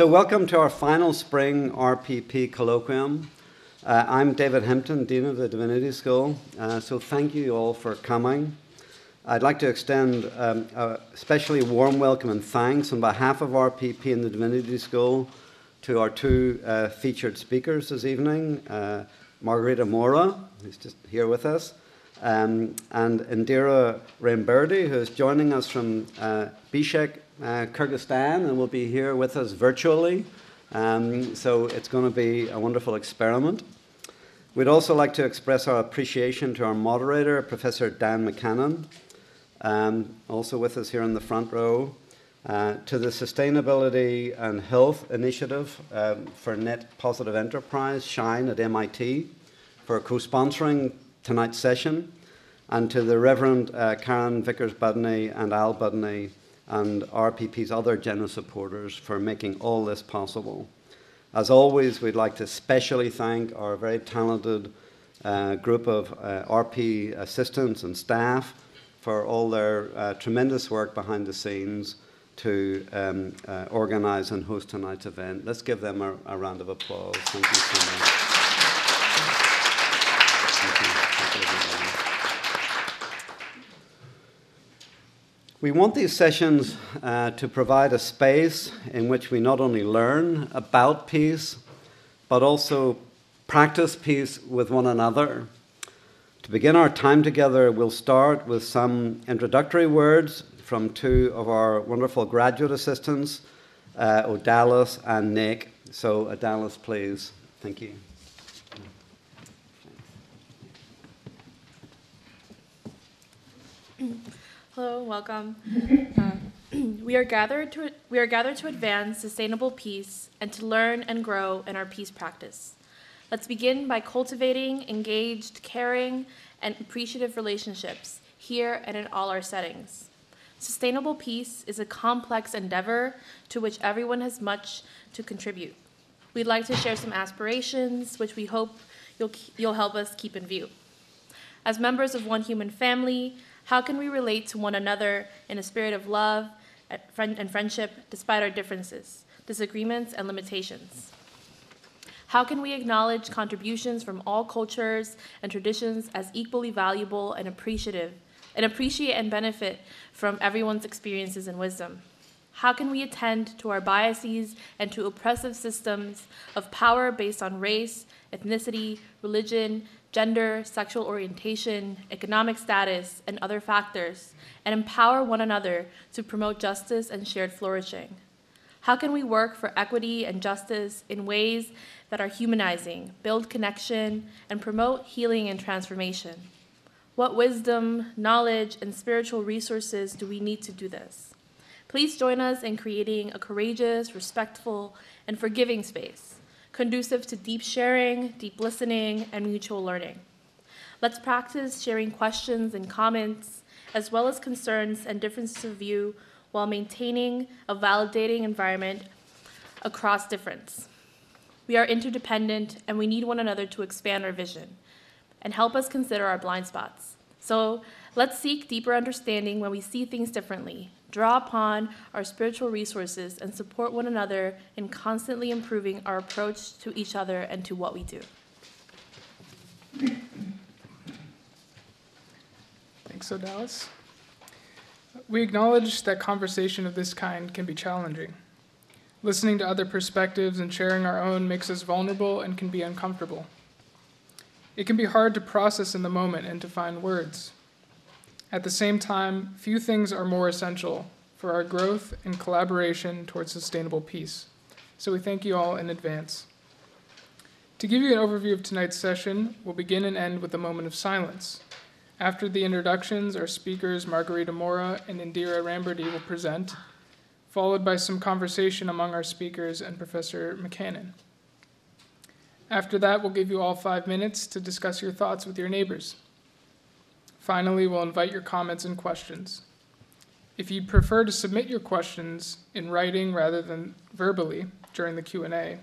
So, welcome to our final spring RPP colloquium. Uh, I'm David Hempton, Dean of the Divinity School. Uh, so, thank you all for coming. I'd like to extend um, a especially warm welcome and thanks on behalf of RPP and the Divinity School to our two uh, featured speakers this evening uh, Margarita Mora, who's just here with us, um, and Indira Ramberdi, who's joining us from uh, Bishkek, uh, Kyrgyzstan, and will be here with us virtually. Um, so it's going to be a wonderful experiment. We'd also like to express our appreciation to our moderator, Professor Dan McKanan, um, also with us here in the front row, uh, to the Sustainability and Health Initiative um, for Net Positive Enterprise, SHINE at MIT, for co sponsoring tonight's session, and to the Reverend uh, Karen Vickers Budney and Al Budney and RPP's other generous supporters for making all this possible. As always, we'd like to specially thank our very talented uh, group of uh, RP assistants and staff for all their uh, tremendous work behind the scenes to um, uh, organize and host tonight's event. Let's give them a, a round of applause. Thank you so much. We want these sessions uh, to provide a space in which we not only learn about peace, but also practice peace with one another. To begin our time together, we'll start with some introductory words from two of our wonderful graduate assistants, uh, Odalis and Nick. So, Odalis, please. Thank you. Hello, welcome. Uh, we are gathered to we are gathered to advance sustainable peace and to learn and grow in our peace practice. Let's begin by cultivating engaged, caring, and appreciative relationships here and in all our settings. Sustainable peace is a complex endeavor to which everyone has much to contribute. We'd like to share some aspirations, which we hope you'll, you'll help us keep in view. As members of one human family, how can we relate to one another in a spirit of love and friendship despite our differences, disagreements, and limitations? How can we acknowledge contributions from all cultures and traditions as equally valuable and appreciative, and appreciate and benefit from everyone's experiences and wisdom? How can we attend to our biases and to oppressive systems of power based on race, ethnicity, religion, gender, sexual orientation, economic status, and other factors, and empower one another to promote justice and shared flourishing? How can we work for equity and justice in ways that are humanizing, build connection, and promote healing and transformation? What wisdom, knowledge, and spiritual resources do we need to do this? Please join us in creating a courageous, respectful, and forgiving space conducive to deep sharing, deep listening, and mutual learning. Let's practice sharing questions and comments, as well as concerns and differences of view, while maintaining a validating environment across difference. We are interdependent, and we need one another to expand our vision and help us consider our blind spots. So let's seek deeper understanding when we see things differently draw upon our spiritual resources, and support one another in constantly improving our approach to each other and to what we do. Thanks, Odalis. We acknowledge that conversation of this kind can be challenging. Listening to other perspectives and sharing our own makes us vulnerable and can be uncomfortable. It can be hard to process in the moment and to find words. At the same time, few things are more essential for our growth and collaboration towards sustainable peace. So we thank you all in advance. To give you an overview of tonight's session, we'll begin and end with a moment of silence. After the introductions, our speakers Margarita Mora and Indira Ramberdi will present, followed by some conversation among our speakers and Professor McKanan. After that, we'll give you all five minutes to discuss your thoughts with your neighbors. Finally, we'll invite your comments and questions. If you'd prefer to submit your questions in writing rather than verbally during the Q&A,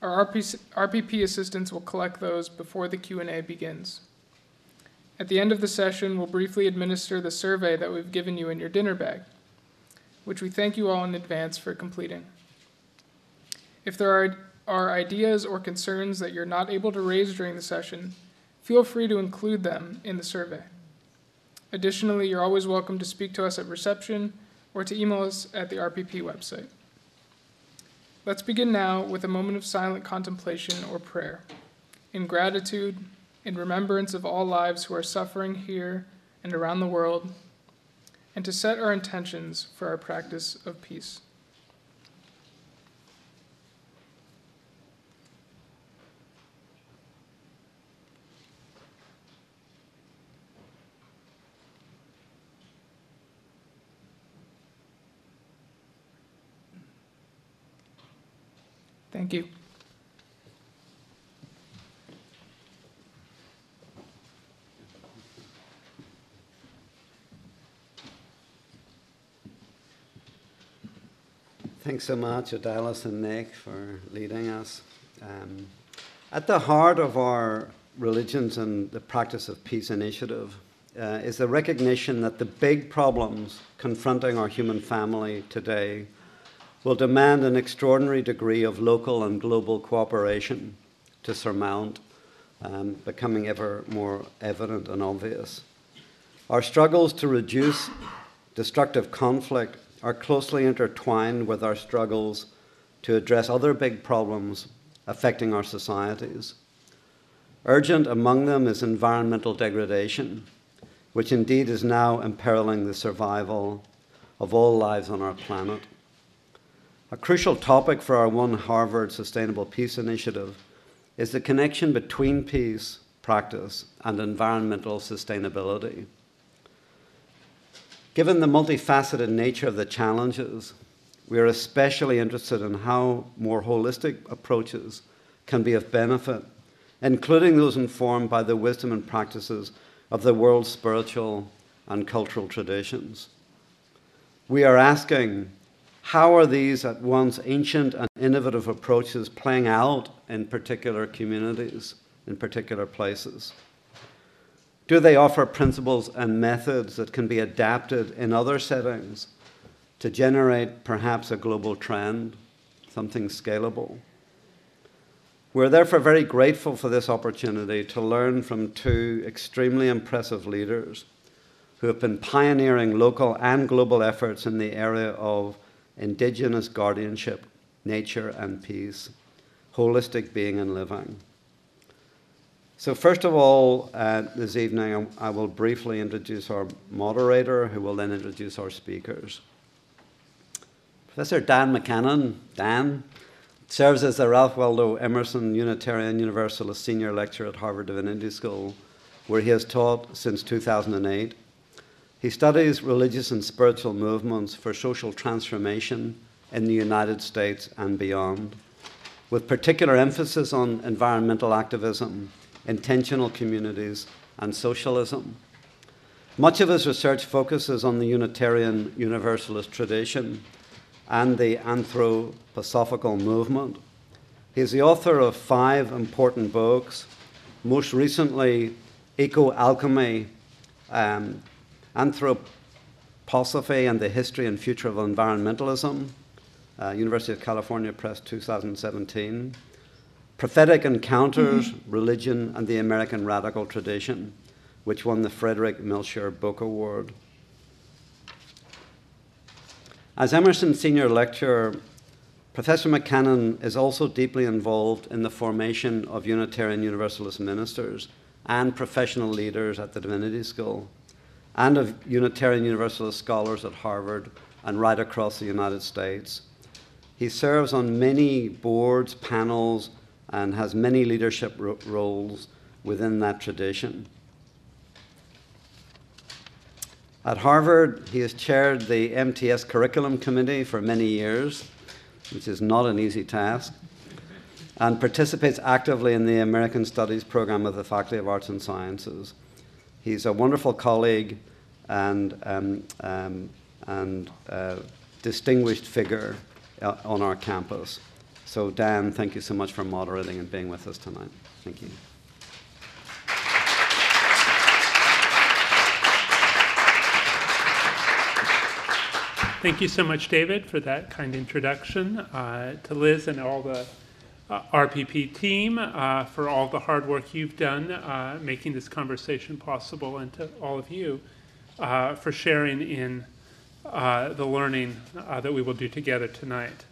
our RPP assistants will collect those before the Q&A begins. At the end of the session, we'll briefly administer the survey that we've given you in your dinner bag, which we thank you all in advance for completing. If there are, are ideas or concerns that you're not able to raise during the session, feel free to include them in the survey. Additionally, you're always welcome to speak to us at reception or to email us at the RPP website. Let's begin now with a moment of silent contemplation or prayer, in gratitude, in remembrance of all lives who are suffering here and around the world, and to set our intentions for our practice of peace. Thank you. Thanks so much, Odalis and Nick, for leading us. Um, at the heart of our religions and the practice of peace initiative uh, is the recognition that the big problems confronting our human family today will demand an extraordinary degree of local and global cooperation to surmount, um, becoming ever more evident and obvious. Our struggles to reduce destructive conflict are closely intertwined with our struggles to address other big problems affecting our societies. Urgent among them is environmental degradation, which indeed is now imperiling the survival of all lives on our planet. A crucial topic for our One Harvard Sustainable Peace Initiative is the connection between peace practice and environmental sustainability. Given the multifaceted nature of the challenges, we are especially interested in how more holistic approaches can be of benefit, including those informed by the wisdom and practices of the world's spiritual and cultural traditions. We are asking how are these at once ancient and innovative approaches playing out in particular communities, in particular places? Do they offer principles and methods that can be adapted in other settings to generate perhaps a global trend, something scalable? We're therefore very grateful for this opportunity to learn from two extremely impressive leaders who have been pioneering local and global efforts in the area of indigenous guardianship, nature and peace, holistic being and living. So, first of all, uh, this evening I will briefly introduce our moderator, who will then introduce our speakers. Professor Dan McKanan, Dan, serves as the Ralph Waldo Emerson Unitarian Universalist Senior Lecturer at Harvard Divinity School, where he has taught since 2008. He studies religious and spiritual movements for social transformation in the United States and beyond, with particular emphasis on environmental activism intentional communities, and socialism. Much of his research focuses on the Unitarian Universalist tradition and the anthroposophical movement. He is the author of five important books, most recently, Eco Alchemy, um, Anthroposophy and the History and Future of Environmentalism, uh, University of California Press 2017. Prophetic Encounters, mm-hmm. Religion, and the American Radical Tradition, which won the Frederick Melcher Book Award. As Emerson Senior Lecturer, Professor McKanan is also deeply involved in the formation of Unitarian Universalist ministers and professional leaders at the Divinity School, and of Unitarian Universalist scholars at Harvard and right across the United States. He serves on many boards, panels, and has many leadership ro- roles within that tradition. At Harvard, he has chaired the MTS Curriculum Committee for many years, which is not an easy task, and participates actively in the American Studies program of the Faculty of Arts and Sciences. He's a wonderful colleague and, um, um, and uh, distinguished figure uh, on our campus. So, Dan, thank you so much for moderating and being with us tonight. Thank you. Thank you so much, David, for that kind introduction. Uh, to Liz and all the uh, RPP team uh, for all the hard work you've done uh, making this conversation possible, and to all of you uh, for sharing in uh, the learning uh, that we will do together tonight.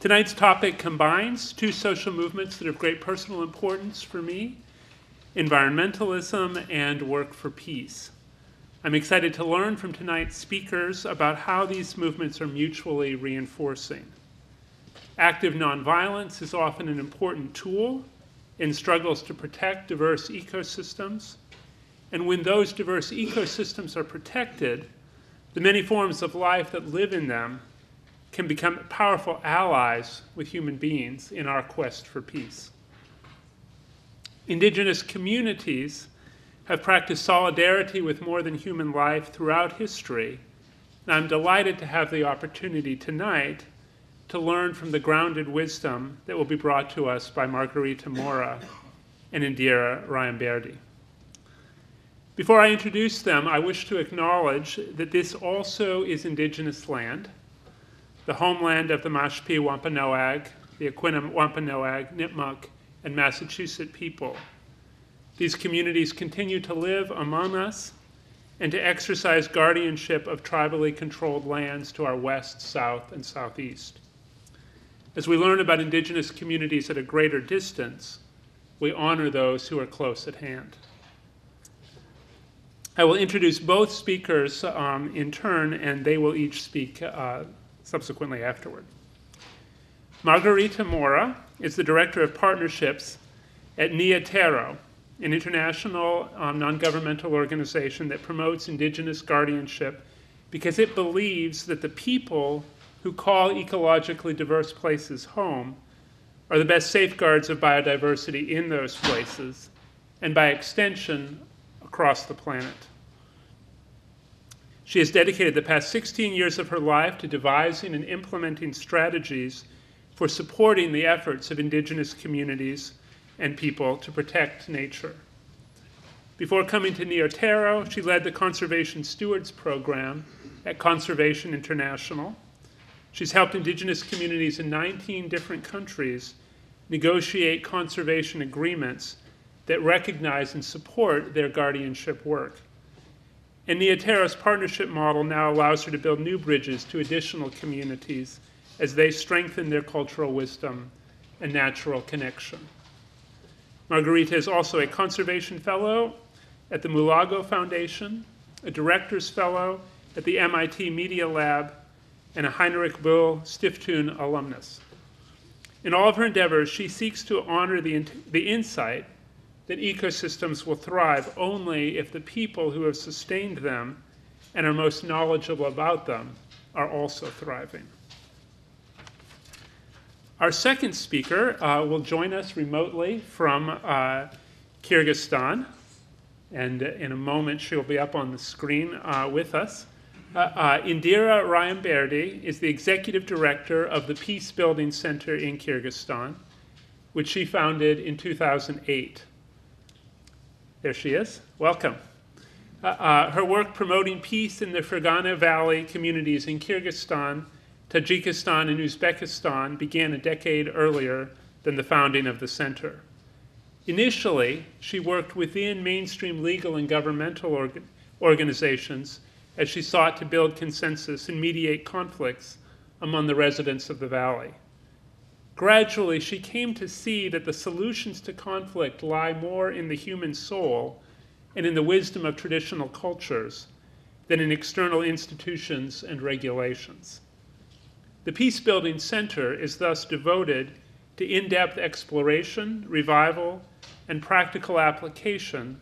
Tonight's topic combines two social movements that have great personal importance for me environmentalism and work for peace. I'm excited to learn from tonight's speakers about how these movements are mutually reinforcing. Active nonviolence is often an important tool in struggles to protect diverse ecosystems. And when those diverse ecosystems are protected, the many forms of life that live in them can become powerful allies with human beings in our quest for peace. Indigenous communities have practiced solidarity with more than human life throughout history, and I'm delighted to have the opportunity tonight to learn from the grounded wisdom that will be brought to us by Margarita Mora and Indira Rayamberdi. Before I introduce them, I wish to acknowledge that this also is Indigenous land, the homeland of the Mashpee Wampanoag, the Aquinnah Wampanoag, Nipmuc, and Massachusetts people. These communities continue to live among us and to exercise guardianship of tribally controlled lands to our west, south, and southeast. As we learn about indigenous communities at a greater distance, we honor those who are close at hand. I will introduce both speakers um, in turn, and they will each speak uh, subsequently afterward. Margarita Mora is the Director of Partnerships at Nia Tero, an international um, non governmental organization that promotes indigenous guardianship because it believes that the people who call ecologically diverse places home are the best safeguards of biodiversity in those places, and by extension, across the planet. She has dedicated the past 16 years of her life to devising and implementing strategies for supporting the efforts of indigenous communities and people to protect nature. Before coming to Nia Tero, she led the Conservation Stewards Program at Conservation International. She's helped indigenous communities in 19 different countries negotiate conservation agreements that recognize and support their guardianship work. And Nia Tero's partnership model now allows her to build new bridges to additional communities as they strengthen their cultural wisdom and natural connection. Margarita is also a conservation fellow at the Mulago Foundation, a director's fellow at the MIT Media Lab, and a Heinrich Böll Stiftung alumnus. In all of her endeavors, she seeks to honor the, the insight that ecosystems will thrive only if the people who have sustained them and are most knowledgeable about them are also thriving. Our second speaker uh, will join us remotely from uh, Kyrgyzstan, and in a moment she'll be up on the screen uh, with us. Uh, uh, Indira is the executive director of the Peace Building Center in Kyrgyzstan, which she founded in 2008. There she is. Welcome. Uh, uh, her work promoting peace in the Fergana Valley communities in Kyrgyzstan, Tajikistan, and Uzbekistan began a decade earlier than the founding of the center. Initially, she worked within mainstream legal and governmental org- organizations as she sought to build consensus and mediate conflicts among the residents of the valley. Gradually, she came to see that the solutions to conflict lie more in the human soul and in the wisdom of traditional cultures than in external institutions and regulations. The Peace Building Center is thus devoted to in depth exploration, revival, and practical application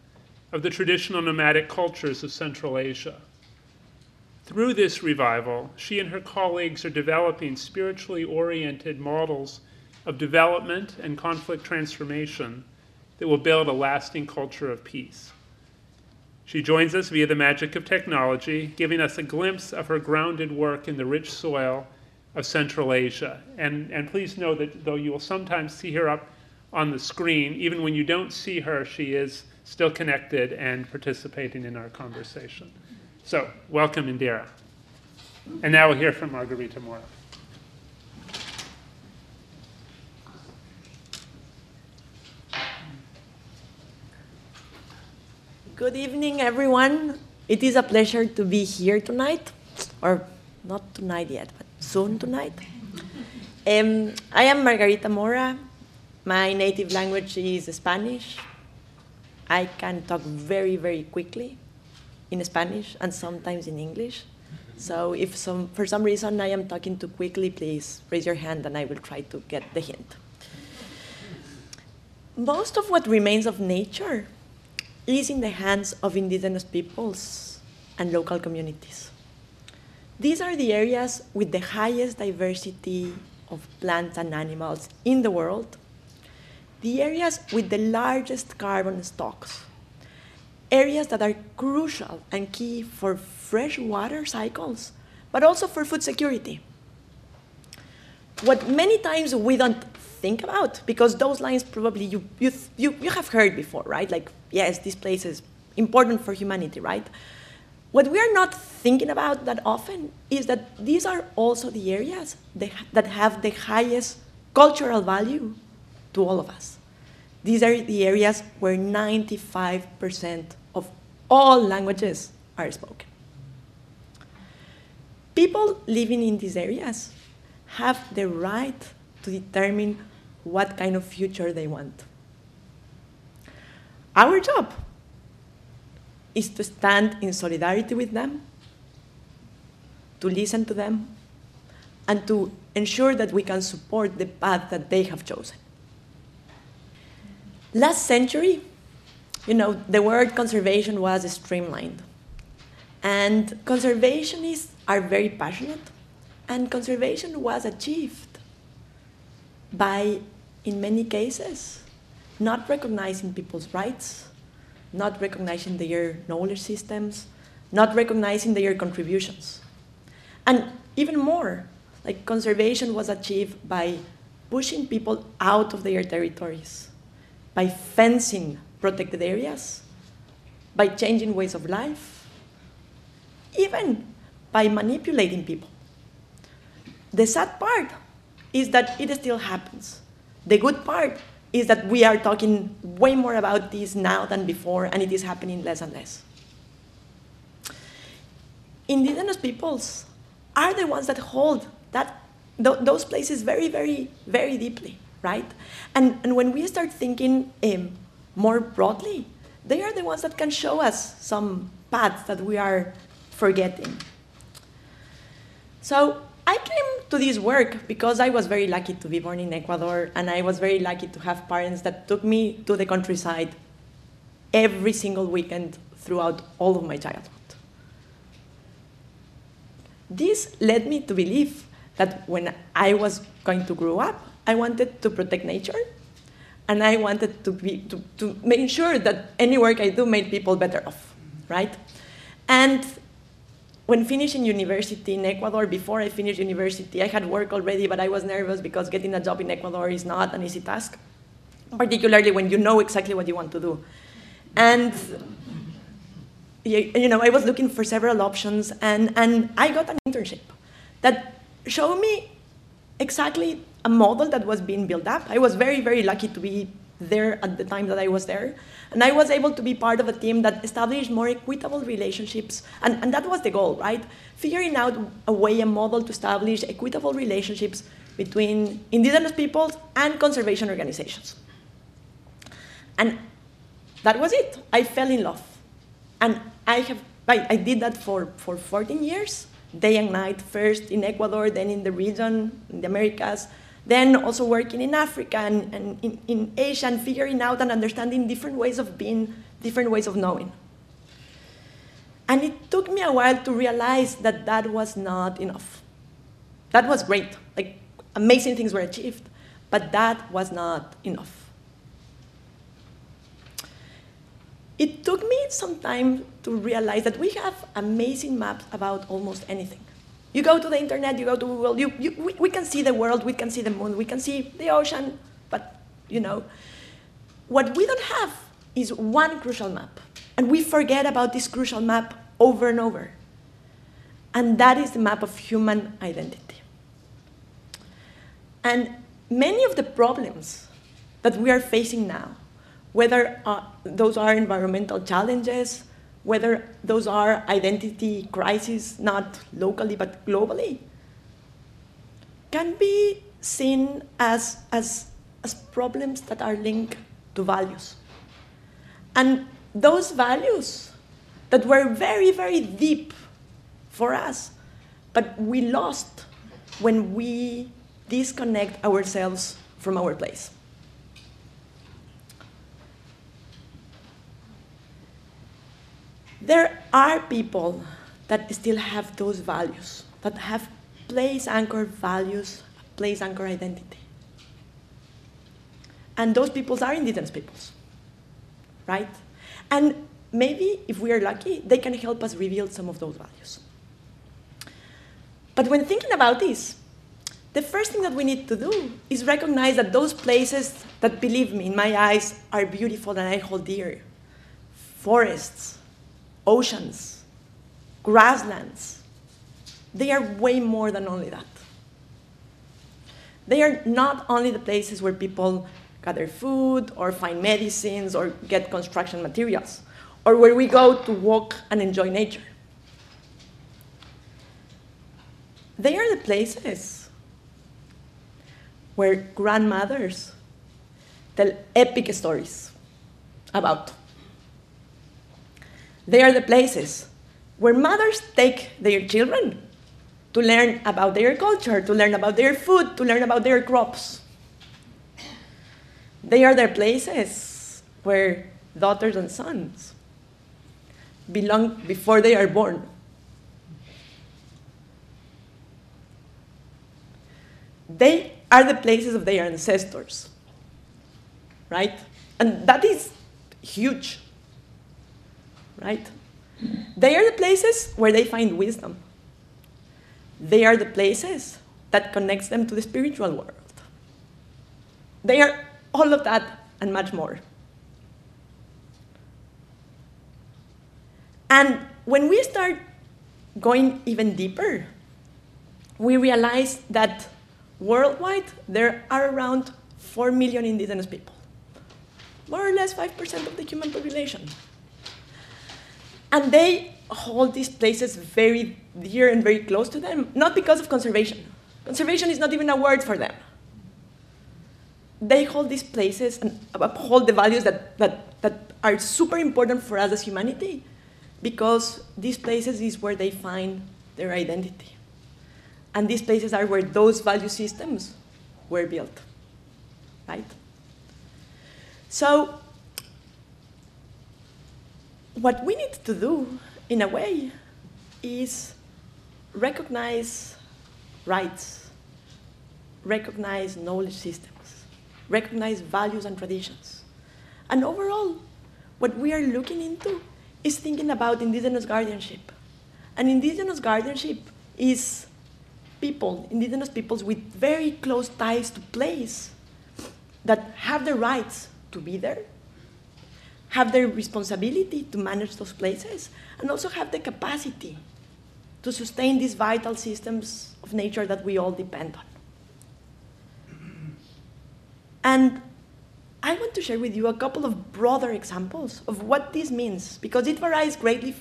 of the traditional nomadic cultures of Central Asia. Through this revival, she and her colleagues are developing spiritually oriented models of development and conflict transformation that will build a lasting culture of peace. She joins us via the magic of technology, giving us a glimpse of her grounded work in the rich soil of Central Asia. And, and please know that though you will sometimes see her up on the screen, even when you don't see her, she is still connected and participating in our conversation. So, welcome, Indira. And now we'll hear from Margarita Mora. Good evening, everyone. It is a pleasure to be here tonight, or not tonight yet, but soon tonight. Um, I am Margarita Mora. My native language is Spanish. I can talk very, very quickly in Spanish and sometimes in English. So if some, for some reason I am talking too quickly, please raise your hand and I will try to get the hint. Most of what remains of nature is in the hands of indigenous peoples and local communities. These are the areas with the highest diversity of plants and animals in the world, the areas with the largest carbon stocks, areas that are crucial and key for fresh water cycles, but also for food security. What many times we don't think about, because those lines probably you, you, you, you have heard before, right? Like, yes, this place is important for humanity, right? What we are not thinking about that often is that these are also the areas that have the highest cultural value to all of us. These are the areas where 95% of all languages are spoken. People living in these areas have the right to determine what kind of future they want. Our job is to stand in solidarity with them, to listen to them, and to ensure that we can support the path that they have chosen. Last century, you know, the word conservation was streamlined. And conservationists are very passionate, and conservation was achieved by, in many cases, not recognizing people's rights, not recognizing their knowledge systems, not recognizing their contributions. And even more, like conservation was achieved by pushing people out of their territories, by fencing protected areas, by changing ways of life, even by manipulating people. The sad part is that it still happens. The good part is that we are talking way more about this now than before, and it is happening less and less. Indigenous peoples are the ones that hold that, th those places very, very, very deeply, right? And, and when we start thinking um, more broadly, they are the ones that can show us some paths that we are forgetting. So I came to this work because I was very lucky to be born in Ecuador, and I was very lucky to have parents that took me to the countryside every single weekend throughout all of my childhood. This led me to believe that when I was going to grow up, I wanted to protect nature, and I wanted to, be, to, to make sure that any work I do made people better off, right? And when finishing university in Ecuador, before I finished university, I had work already, but I was nervous because getting a job in Ecuador is not an easy task, particularly when you know exactly what you want to do. And you know, I was looking for several options, and, and I got an internship that showed me exactly a model that was being built up. I was very, very lucky to be there at the time that I was there. And I was able to be part of a team that established more equitable relationships. And, and that was the goal, right? Figuring out a way, a model to establish equitable relationships between indigenous peoples and conservation organizations. And that was it. I fell in love. And I, have, I, I did that for, for 14 years, day and night, first in Ecuador, then in the region, in the Americas, then also working in Africa and, and in, in Asia and figuring out and understanding different ways of being, different ways of knowing. And it took me a while to realize that that was not enough. That was great, like amazing things were achieved, but that was not enough. It took me some time to realize that we have amazing maps about almost anything. You go to the internet, you go to Google, you, you, we, we can see the world, we can see the moon, we can see the ocean, but you know, what we don't have is one crucial map. And we forget about this crucial map over and over. And that is the map of human identity. And many of the problems that we are facing now, whether uh, those are environmental challenges, whether those are identity crises, not locally but globally, can be seen as, as, as problems that are linked to values. And those values that were very, very deep for us, but we lost when we disconnect ourselves from our place. There are people that still have those values, that have place anchored values, place anchored identity. And those peoples are indigenous peoples, right? And maybe if we are lucky, they can help us reveal some of those values. But when thinking about this, the first thing that we need to do is recognize that those places that, believe me, in my eyes, are beautiful and I hold dear forests, oceans, grasslands they are way more than only that. They are not only the places where people gather food or find medicines or get construction materials, or where we go to walk and enjoy nature. They are the places where grandmothers tell epic stories about. They are the places where mothers take their children to learn about their culture, to learn about their food, to learn about their crops. They are the places where daughters and sons belong before they are born. They are the places of their ancestors, right? And that is huge, right? They are the places where they find wisdom. They are the places that connects them to the spiritual world. They are all of that and much more. And when we start going even deeper, we realize that worldwide there are around 4 million indigenous people, more or less 5% of the human population. And they hold these places very dear and very close to them, not because of conservation. Conservation is not even a word for them. They hold these places and uphold the values that, that, that are super important for us as humanity because these places is where they find their identity. And these places are where those value systems were built, right? So, what we need to do in a way, is recognize rights, recognize knowledge systems, recognize values and traditions. And overall, what we are looking into is thinking about indigenous guardianship. And indigenous guardianship is people, indigenous peoples with very close ties to place that have the rights to be there, have the responsibility to manage those places, and also have the capacity to sustain these vital systems of nature that we all depend on. And I want to share with you a couple of broader examples of what this means, because it varies greatly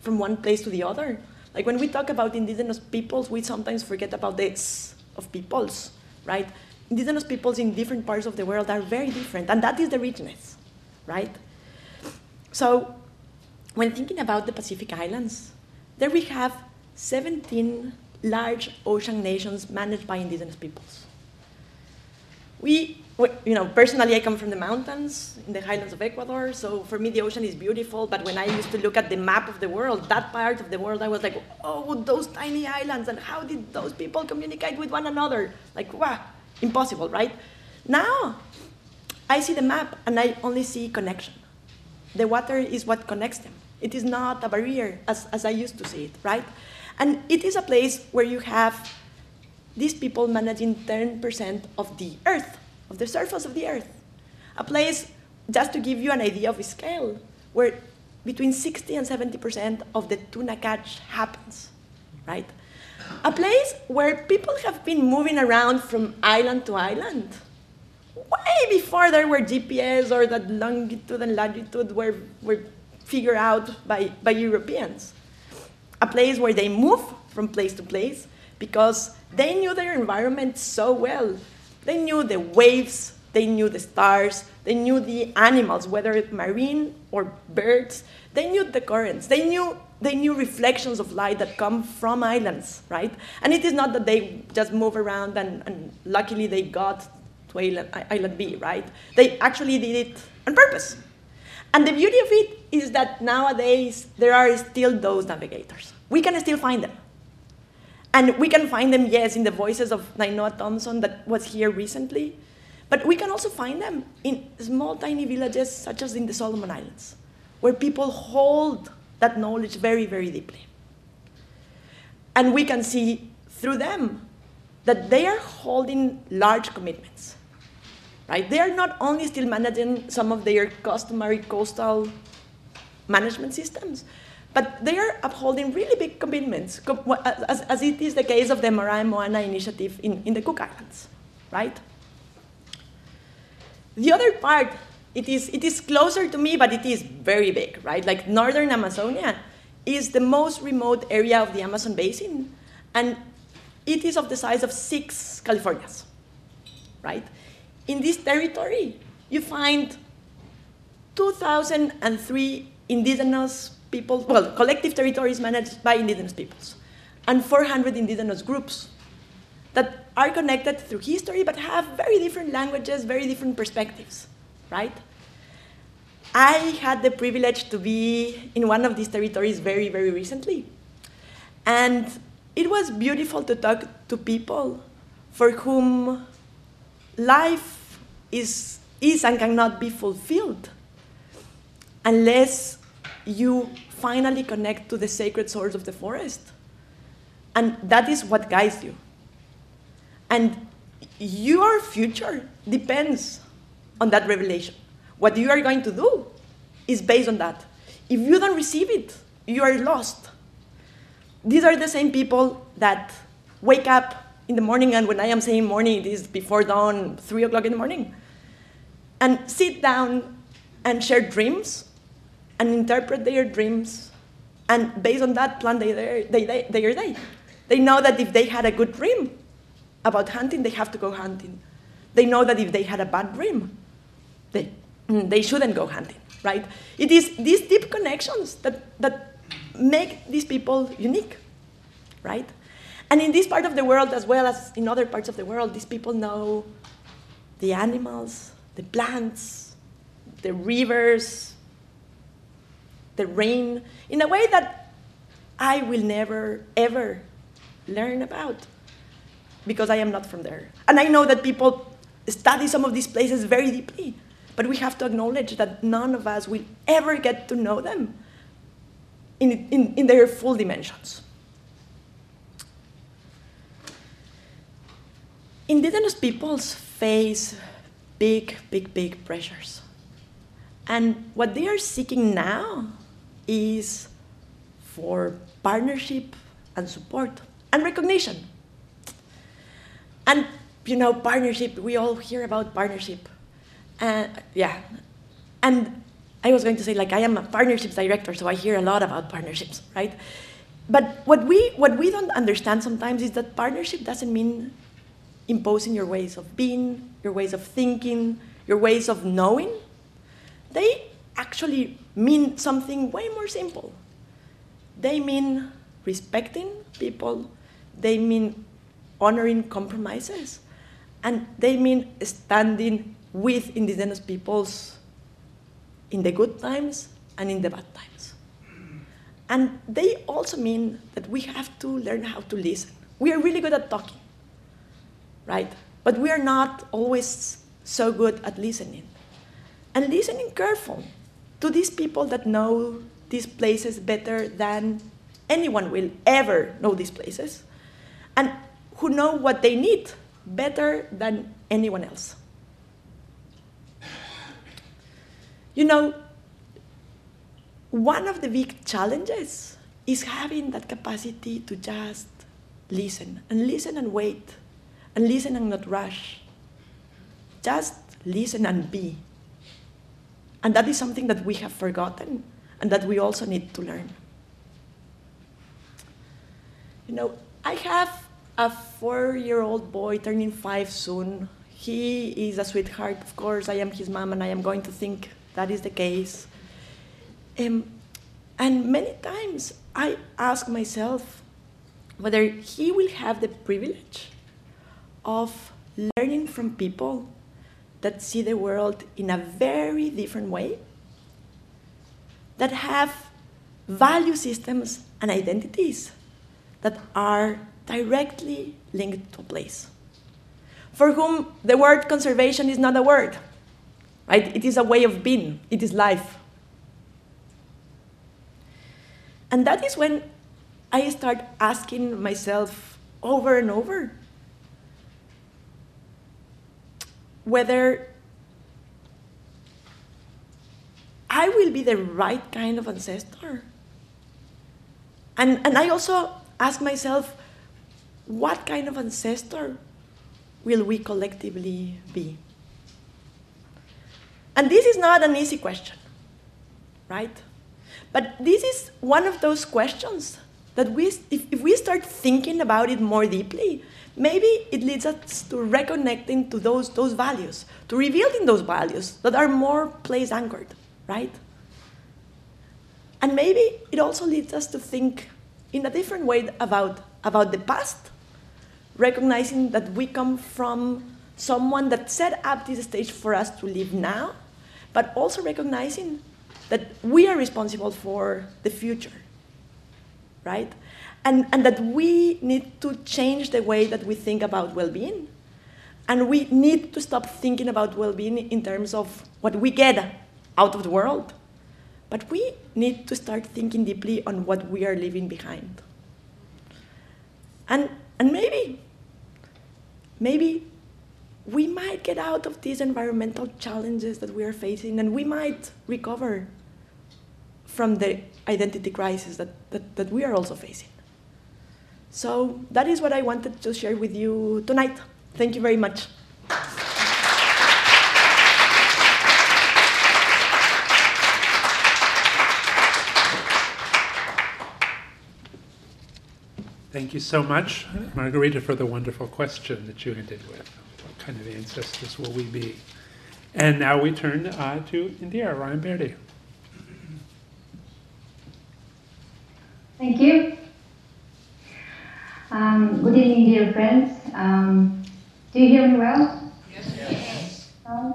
from one place to the other. Like when we talk about indigenous peoples, we sometimes forget about the S of peoples, right? Indigenous peoples in different parts of the world are very different, and that is the richness, right? So when thinking about the Pacific Islands, there we have 17 large ocean nations managed by indigenous peoples. We, you know, personally, I come from the mountains in the highlands of Ecuador, so for me the ocean is beautiful. But when I used to look at the map of the world, that part of the world, I was like, oh, those tiny islands, and how did those people communicate with one another? Like, wow, impossible, right? Now, I see the map and I only see connection. The water is what connects them. It is not a barrier as, as I used to see it, right? And it is a place where you have these people managing 10% of the earth, of the surface of the earth. A place, just to give you an idea of scale, where between 60 and 70% of the tuna catch happens. right? A place where people have been moving around from island to island way before there were GPS or that longitude and latitude were, were figured out by, by Europeans. A place where they move from place to place because they knew their environment so well. They knew the waves, they knew the stars, they knew the animals, whether it's marine or birds. They knew the currents. They knew they knew reflections of light that come from islands, right? And it is not that they just move around and, and luckily they got to island, island B, right? They actually did it on purpose. And the beauty of it is that nowadays there are still those navigators. We can still find them. And we can find them, yes, in the voices of Nainoa Thompson that was here recently, but we can also find them in small, tiny villages such as in the Solomon Islands, where people hold that knowledge very, very deeply. And we can see through them that they are holding large commitments. Right? They are not only still managing some of their customary coastal management systems, but they are upholding really big commitments, as, as it is the case of the Marae Moana initiative in, in the Cook Islands, right? The other part, it is, it is closer to me, but it is very big, right? Like northern Amazonia is the most remote area of the Amazon basin, and it is of the size of six Californias, right? In this territory, you find 2,003 indigenous people, well, collective territories managed by indigenous peoples, and 400 indigenous groups that are connected through history but have very different languages, very different perspectives, right? I had the privilege to be in one of these territories very, very recently. And it was beautiful to talk to people for whom life is, is and cannot be fulfilled unless you finally connect to the sacred source of the forest. And that is what guides you. And your future depends on that revelation. What you are going to do is based on that. If you don't receive it, you are lost. These are the same people that wake up in the morning, and when I am saying morning, it is before dawn, 3 o'clock in the morning, and sit down and share dreams and interpret their dreams, and based on that, plan their, their, their day. They know that if they had a good dream, about hunting, they have to go hunting. They know that if they had a bad dream, they, they shouldn't go hunting, right? It is these deep connections that, that make these people unique, right? And in this part of the world, as well as in other parts of the world, these people know the animals, the plants, the rivers, the rain, in a way that I will never, ever learn about because I am not from there. And I know that people study some of these places very deeply, but we have to acknowledge that none of us will ever get to know them in, in, in their full dimensions. Indigenous peoples face big, big, big pressures. And what they are seeking now is for partnership and support and recognition. And you know, partnership, we all hear about partnership. And uh, yeah. And I was going to say, like, I am a partnerships director, so I hear a lot about partnerships, right? But what we, what we don't understand sometimes is that partnership doesn't mean imposing your ways of being, your ways of thinking, your ways of knowing. They actually mean something way more simple. They mean respecting people, they mean honoring compromises. And they mean standing with indigenous peoples in the good times and in the bad times. And they also mean that we have to learn how to listen. We are really good at talking, right? But we are not always so good at listening. And listening careful to these people that know these places better than anyone will ever know these places. And who know what they need better than anyone else. You know, one of the big challenges is having that capacity to just listen and listen and wait and listen and not rush. Just listen and be. And that is something that we have forgotten and that we also need to learn. You know, I have a four year old boy turning five soon. He is a sweetheart, of course. I am his mom, and I am going to think that is the case. Um, and many times I ask myself whether he will have the privilege of learning from people that see the world in a very different way, that have value systems and identities that are directly linked to a place. For whom the word conservation is not a word, right? It is a way of being, it is life. And that is when I start asking myself over and over whether I will be the right kind of ancestor. And, and I also ask myself, what kind of ancestor will we collectively be? And this is not an easy question, right? But this is one of those questions that we, if, if we start thinking about it more deeply, maybe it leads us to reconnecting to those, those values, to revealing those values that are more place anchored, right? And maybe it also leads us to think in a different way about, about the past, recognizing that we come from someone that set up this stage for us to live now, but also recognizing that we are responsible for the future, right? And, and that we need to change the way that we think about well being. And we need to stop thinking about well being in terms of what we get out of the world. But we need to start thinking deeply on what we are leaving behind. And, and maybe, maybe we might get out of these environmental challenges that we are facing and we might recover from the identity crisis that, that, that we are also facing. So that is what I wanted to share with you tonight. Thank you very much. Thank you so much, Margarita, for the wonderful question that you ended with. What kind of ancestors will we be? And now we turn uh, to Indira Ryan Berdy. Thank you. Um, good evening, dear friends. Um, do you hear me well? Yes. yes. Um,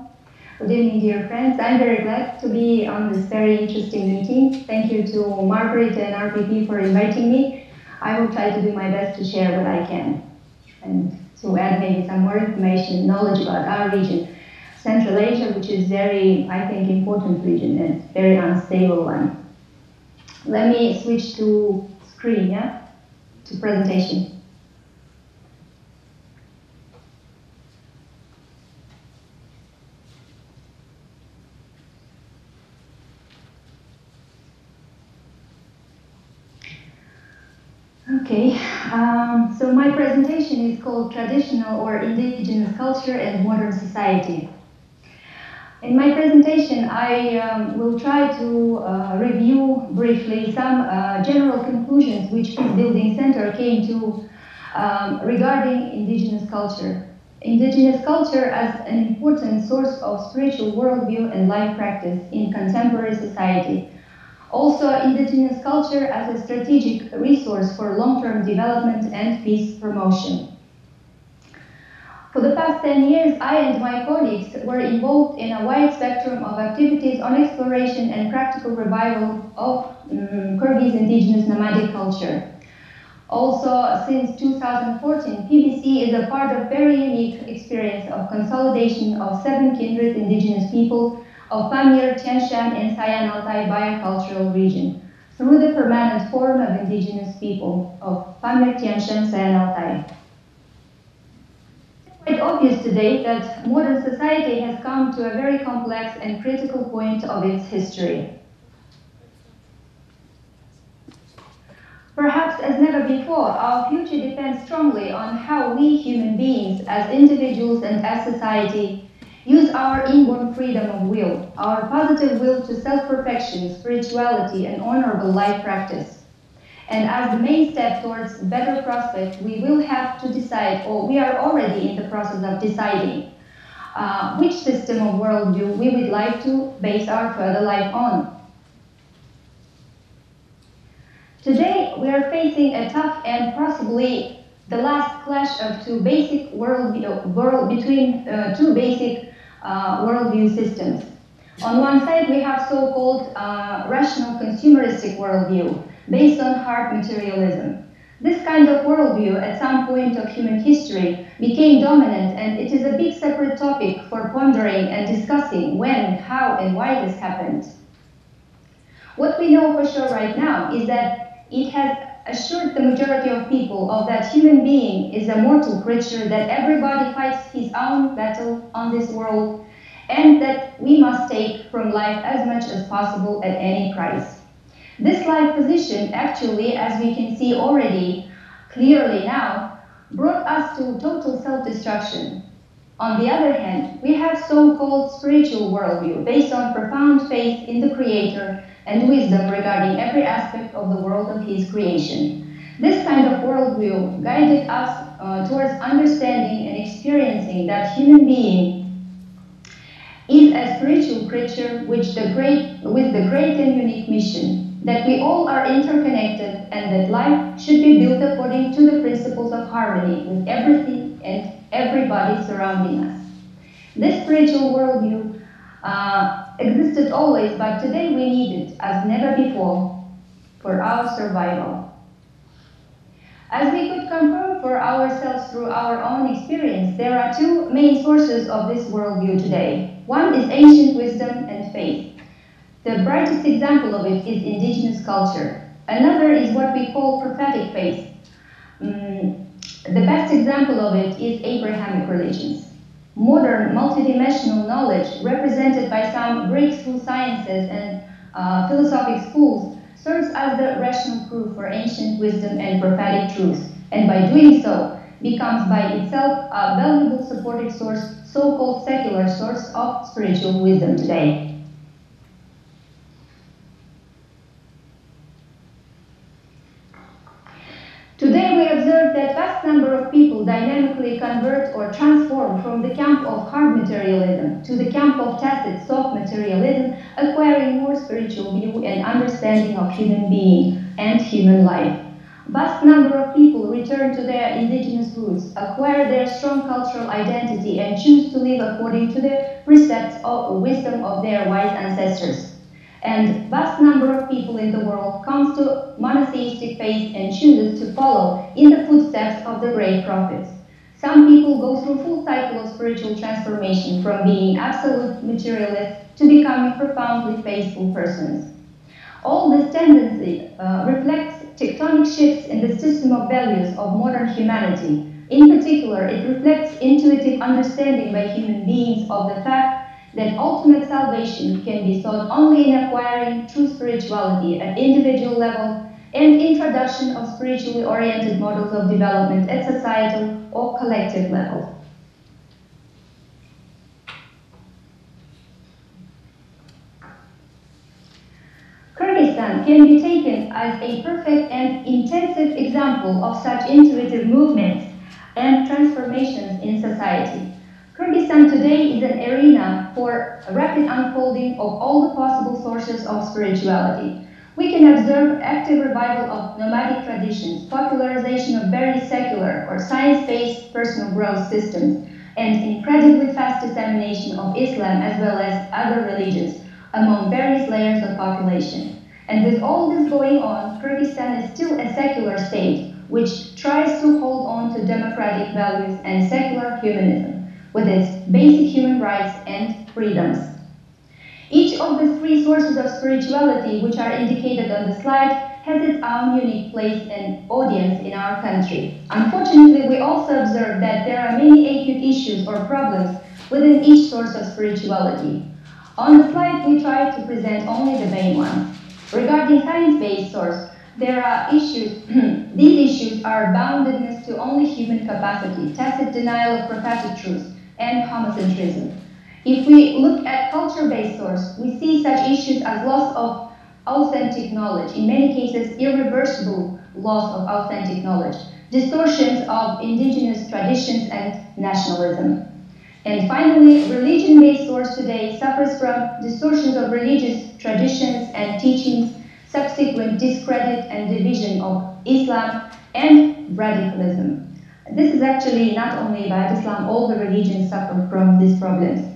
good evening, dear friends. I'm very glad to be on this very interesting meeting. Thank you to Margaret and RPP for inviting me. I will try to do my best to share what I can and to add maybe some more information, knowledge about our region, Central Asia, which is very, I think, important region and very unstable one. Let me switch to screen, yeah, to presentation. Okay, um, so my presentation is called Traditional or Indigenous Culture and Modern Society. In my presentation, I um, will try to uh, review briefly some uh, general conclusions which Peace Building Center came to um, regarding indigenous culture. Indigenous culture as an important source of spiritual worldview and life practice in contemporary society. Also, indigenous culture as a strategic resource for long-term development and peace promotion. For the past 10 years, I and my colleagues were involved in a wide spectrum of activities on exploration and practical revival of um, Kyrgyz indigenous nomadic culture. Also, since 2014, PBC is a part of very unique experience of consolidation of seven kindred indigenous people of Pamir, Tian Shan, and Sayan Altai biocultural region through the permanent forum of indigenous people of Pamir, Tian Shan, Sayan Altai quite obvious today that modern society has come to a very complex and critical point of its history. Perhaps as never before, our future depends strongly on how we human beings, as individuals and as society, use our inborn freedom of will, our positive will to self perfection, spirituality, and honorable life practice. And as the main step towards better prospects, we will have to decide, or we are already in the process of deciding, uh, which system of worldview we would like to base our further life on. Today, we are facing a tough and possibly the last clash of two basic worldview, world between uh, two basic uh, worldview systems. On one side, we have so-called uh, rational consumeristic worldview based on hard materialism. This kind of worldview at some point of human history became dominant and it is a big separate topic for pondering and discussing when, how, and why this happened. What we know for sure right now is that it has assured the majority of people of that human being is a mortal creature, that everybody fights his own battle on this world, and that we must take from life as much as possible at any price. This life position actually, as we can see already clearly now, brought us to total self-destruction. On the other hand, we have so-called spiritual worldview based on profound faith in the Creator and wisdom regarding every aspect of the world of His creation. This kind of worldview guided us uh, towards understanding and experiencing that human being is a spiritual creature which the great, with the great and unique mission that we all are interconnected and that life should be built according to the principles of harmony with everything and everybody surrounding us. This spiritual worldview uh, existed always, but today we need it as never before for our survival. As we could confirm for ourselves through our own experience, there are two main sources of this worldview today. One is ancient wisdom and faith. The brightest example of it is indigenous culture. Another is what we call prophetic faith. Um, the best example of it is Abrahamic religions. Modern multidimensional knowledge, represented by some breakthrough sciences and uh, philosophic schools, serves as the rational proof for ancient wisdom and prophetic truth, and by doing so, becomes by itself a valuable supportive source, so-called secular source of spiritual wisdom today. Today we observe that vast number of people dynamically convert or transform from the camp of hard materialism to the camp of tacit soft materialism, acquiring more spiritual view and understanding of human being and human life. Vast number of people return to their indigenous roots, acquire their strong cultural identity, and choose to live according to the precepts of wisdom of their wise ancestors and vast number of people in the world comes to monotheistic faith and chooses to follow in the footsteps of the great prophets. Some people go through full cycle of spiritual transformation from being absolute materialists to becoming profoundly faithful persons. All this tendency uh, reflects tectonic shifts in the system of values of modern humanity. In particular, it reflects intuitive understanding by human beings of the fact that ultimate salvation can be sought only in acquiring true spirituality at individual level and introduction of spiritually oriented models of development at societal or collective level. Kyrgyzstan can be taken as a perfect and intensive example of such intuitive movements and transformations in society. Kyrgyzstan today is an arena for a rapid unfolding of all the possible sources of spirituality. We can observe active revival of nomadic traditions, popularization of very secular or science-based personal growth systems, and incredibly fast dissemination of Islam as well as other religions among various layers of population. And with all this going on, Kyrgyzstan is still a secular state, which tries to hold on to democratic values and secular humanism with its basic human rights and freedoms. Each of the three sources of spirituality which are indicated on the slide has its own unique place and audience in our country. Unfortunately, we also observe that there are many acute issues or problems within each source of spirituality. On the slide, we try to present only the main ones. Regarding science-based source, there are issues, these issues are boundedness to only human capacity, tacit denial of prophetic truth, and homocentrism. If we look at culture-based source, we see such issues as loss of authentic knowledge, in many cases irreversible loss of authentic knowledge, distortions of indigenous traditions and nationalism. And finally, religion-based source today suffers from distortions of religious traditions and teachings, subsequent discredit and division of Islam, and radicalism. This is actually not only about Islam, all the religions suffer from these problems.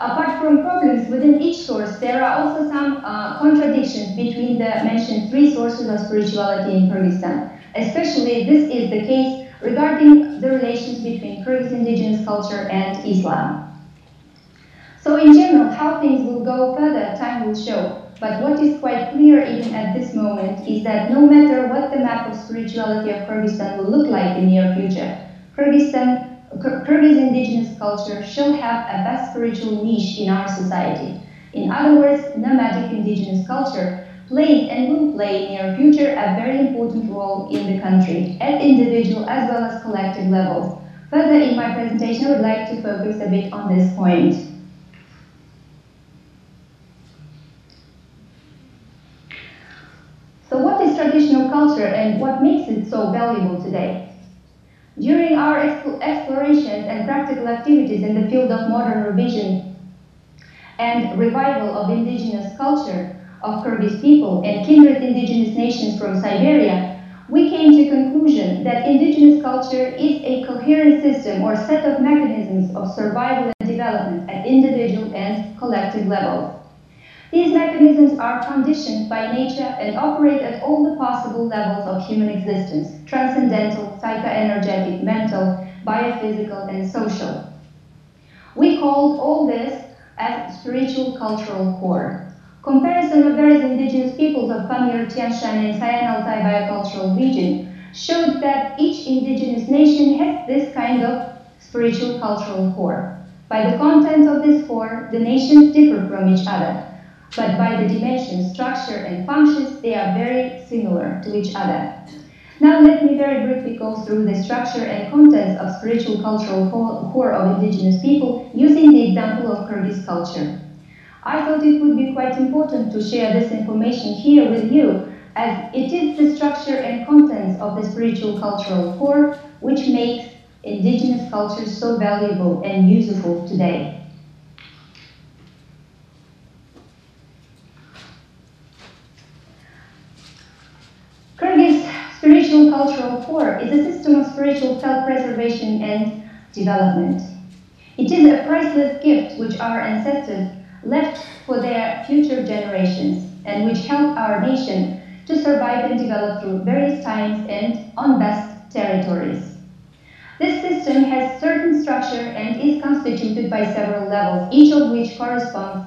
Apart from problems within each source, there are also some uh, contradictions between the mentioned three sources of spirituality in Kyrgyzstan. Especially this is the case regarding the relations between Kyrgyz indigenous culture and Islam. So in general, how things will go further, time will show. But what is quite clear even at this moment is that no matter what the map of spirituality of Kyrgyzstan will look like in the near future, Kyrgyzstan, Kyrgyz indigenous culture shall have a vast spiritual niche in our society. In other words, nomadic indigenous culture played and will play in near future a very important role in the country at individual as well as collective levels. Further in my presentation, I would like to focus a bit on this point. So what is traditional culture and what makes it so valuable today? During our explorations and practical activities in the field of modern revision and revival of indigenous culture of Kyrgyz people and kindred indigenous nations from Siberia, we came to conclusion that indigenous culture is a coherent system or set of mechanisms of survival and development at individual and collective levels. These mechanisms are conditioned by nature and operate at all the possible levels of human existence, transcendental, psychoenergetic, mental, biophysical, and social. We called all this as spiritual cultural core. Comparison of various indigenous peoples of Pamir, Tian Shan, and Sayan Altai biocultural region showed that each indigenous nation has this kind of spiritual cultural core. By the content of this core, the nations differ from each other but by the dimension, structure, and functions, they are very similar to each other. Now let me very briefly go through the structure and contents of spiritual cultural core of indigenous people using the example of Kyrgyz culture. I thought it would be quite important to share this information here with you as it is the structure and contents of the spiritual cultural core which makes indigenous culture so valuable and useful today. Kyrgyz spiritual cultural core is a system of spiritual self-preservation and development. It is a priceless gift which our ancestors left for their future generations and which helped our nation to survive and develop through various times and on vast territories. This system has certain structure and is constituted by several levels, each of which corresponds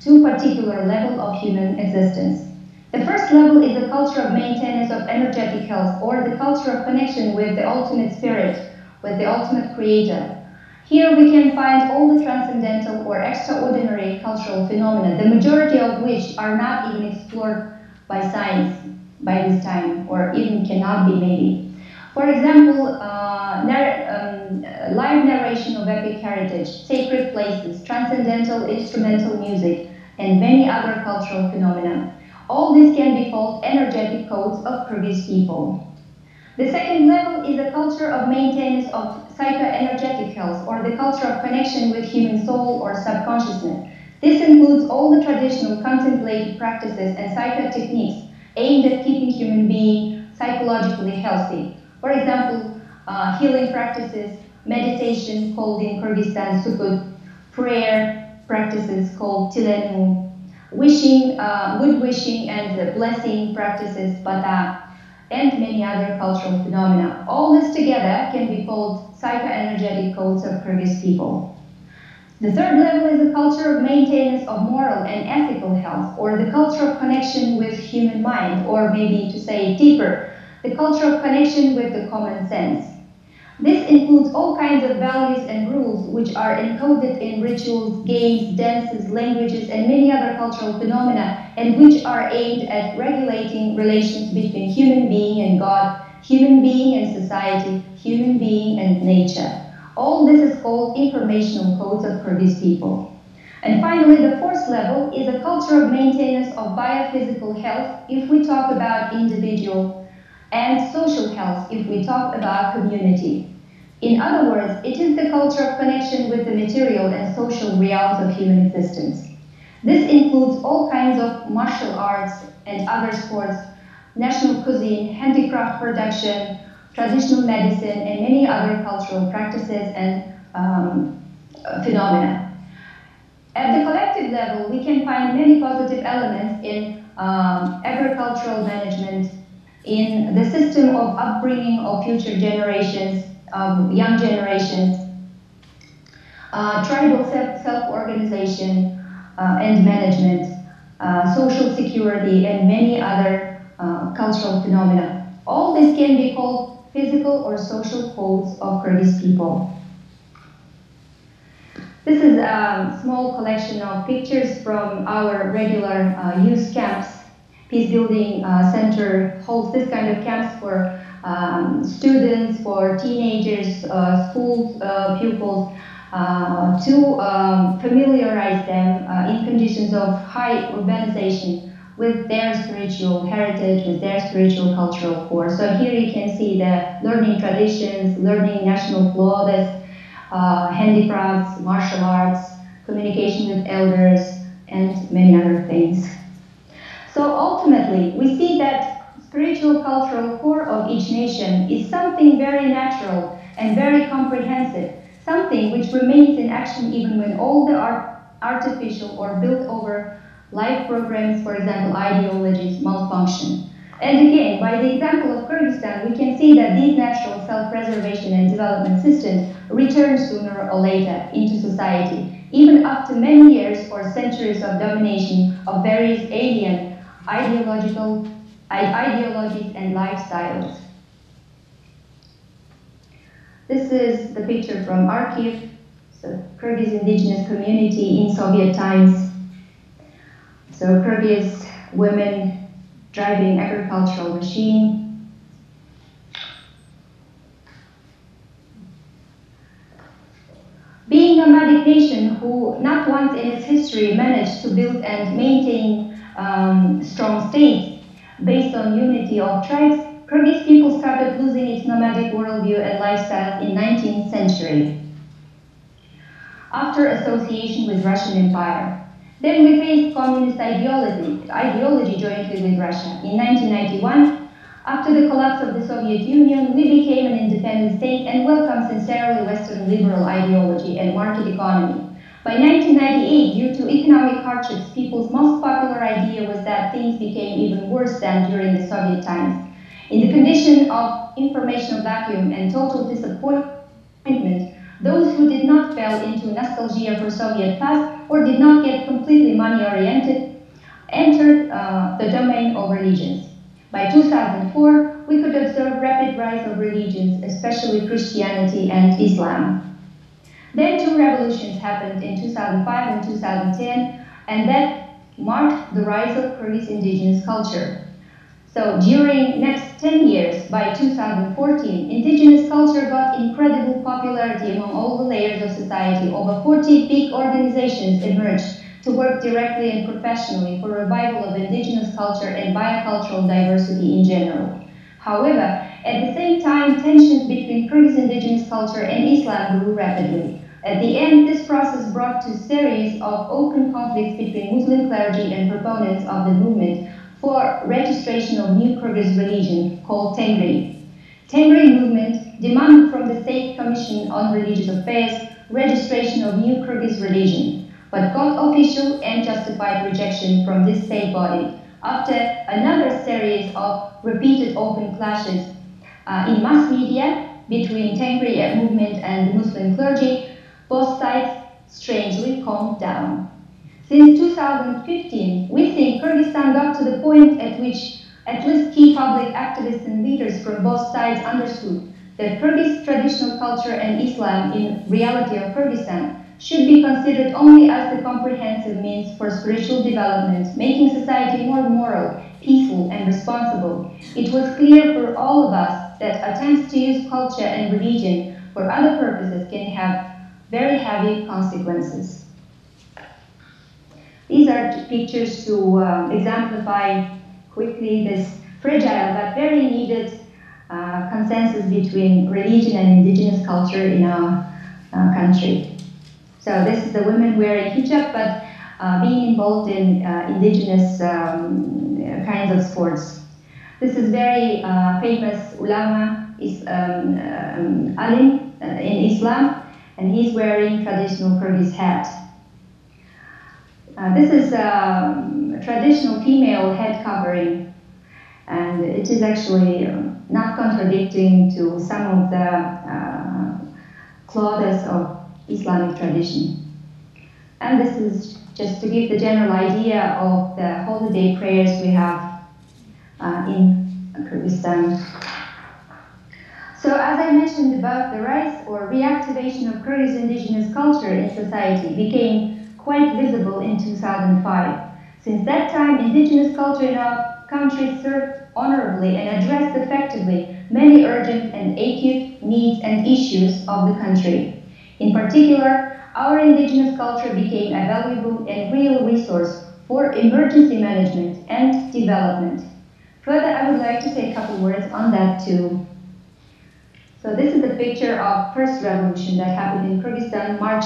to a particular level of human existence. The first level is the culture of maintenance of energetic health, or the culture of connection with the ultimate spirit, with the ultimate creator. Here we can find all the transcendental or extraordinary cultural phenomena, the majority of which are not even explored by science by this time, or even cannot be maybe. For example, uh, narr um, live narration of epic heritage, sacred places, transcendental instrumental music, and many other cultural phenomena. All this can be called energetic codes of Kyrgyz people. The second level is the culture of maintenance of psychoenergetic health, or the culture of connection with human soul or subconsciousness. This includes all the traditional contemplative practices and psycho techniques aimed at keeping human being psychologically healthy. For example, uh, healing practices, meditation called in Kyrgyzstan sukut, prayer practices called tilenu, wishing, uh, good wishing and blessing practices, bata, and many other cultural phenomena. All this together can be called psychoenergetic codes of Kyrgyz people. The third level is the culture of maintenance of moral and ethical health, or the culture of connection with human mind, or maybe to say deeper, the culture of connection with the common sense. This includes all kinds of values and rules which are encoded in rituals, games, dances, languages, and many other cultural phenomena, and which are aimed at regulating relations between human being and God, human being and society, human being and nature. All this is called informational codes of Kyrgyz people. And finally, the fourth level is a culture of maintenance of biophysical health if we talk about individual and social health if we talk about community. In other words, it is the culture of connection with the material and social realms of human existence. This includes all kinds of martial arts and other sports, national cuisine, handicraft production, traditional medicine, and many other cultural practices and um, phenomena. At the collective level, we can find many positive elements in um, agricultural management, in the system of upbringing of future generations, of young generations, uh, tribal self-organization uh, and management, uh, social security, and many other uh, cultural phenomena. All this can be called physical or social codes of Kyrgyz people. This is a small collection of pictures from our regular uh, youth camps. Peace Building uh, Center holds this kind of camps for um, students, for teenagers, uh, school uh, pupils, uh, to um, familiarize them in conditions of high urbanization with their spiritual heritage, with their spiritual cultural core. So here you can see the learning traditions, learning national uh, handicrafts, martial arts, communication with elders, and many other things. So ultimately, we see that spiritual cultural core of each nation is something very natural and very comprehensive, something which remains in action even when all the art artificial or built over life programs, for example, ideologies, malfunction. And again, by the example of Kyrgyzstan, we can see that these natural self-preservation and development systems return sooner or later into society, even after many years or centuries of domination of various alien ideological ideologies and lifestyles. This is the picture from Arkiv, so Kyrgyz indigenous community in Soviet times. So Kyrgyz women driving agricultural machine. Being a nomadic nation who not once in its history managed to build and maintain um, strong states based on unity of tribes, Kyrgyz people started losing its nomadic worldview and lifestyle in 19th century after association with Russian Empire. Then we faced communist ideology, ideology jointly with Russia. In 1991, after the collapse of the Soviet Union, we became an independent state and welcomed sincerely Western liberal ideology and market economy. By 1998, due to economic hardships, people's most popular idea was that things became even worse than during the Soviet times. In the condition of informational vacuum and total disappointment, those who did not fall into nostalgia for Soviet past or did not get completely money-oriented entered uh, the domain of religions. By 2004, we could observe rapid rise of religions, especially Christianity and Islam. Then two revolutions happened in 2005 and 2010, and that marked the rise of Kyrgyz indigenous culture. So during next 10 years, by 2014, indigenous culture got incredible popularity among all the layers of society. Over 40 big organizations emerged to work directly and professionally for revival of indigenous culture and biocultural diversity in general. However, at the same time, tensions between Kyrgyz indigenous culture and Islam grew rapidly. At the end, this process brought to a series of open conflicts between Muslim clergy and proponents of the movement for registration of new Kyrgyz religion called Tengri. Tengri movement demanded from the State Commission on Religious Affairs registration of new Kyrgyz religion, but got official and justified rejection from this state body after another series of repeated open clashes uh, in mass media between Tengri movement and Muslim clergy, both sides strangely calmed down. Since 2015, we think Kyrgyzstan got to the point at which at least key public activists and leaders from both sides understood that Kyrgyz traditional culture and Islam in reality of Kyrgyzstan should be considered only as the comprehensive means for spiritual development, making society more moral, peaceful, and responsible. It was clear for all of us that attempts to use culture and religion for other purposes can have very heavy consequences. These are pictures to uh, exemplify quickly this fragile but very needed uh, consensus between religion and indigenous culture in our uh, country. So this is the women wearing hijab, but uh, being involved in uh, indigenous um, kinds of sports. This is very uh, famous ulama is um, um, uh, in Islam, and he's wearing traditional Kyrgyz hat. Uh, this is um, a traditional female head covering, and it is actually not contradicting to some of the clothes of Islamic tradition. And this is just to give the general idea of the holiday prayers we have uh, in Kyrgyzstan. So as I mentioned above, the rise or reactivation of Kyrgyz indigenous culture in society became quite visible in 2005. Since that time, indigenous culture in our country served honorably and addressed effectively many urgent and acute needs and issues of the country. In particular, our indigenous culture became a valuable and real resource for emergency management and development. Further, I would like to say a couple words on that too. So this is the picture of first revolution that happened in Kyrgyzstan, March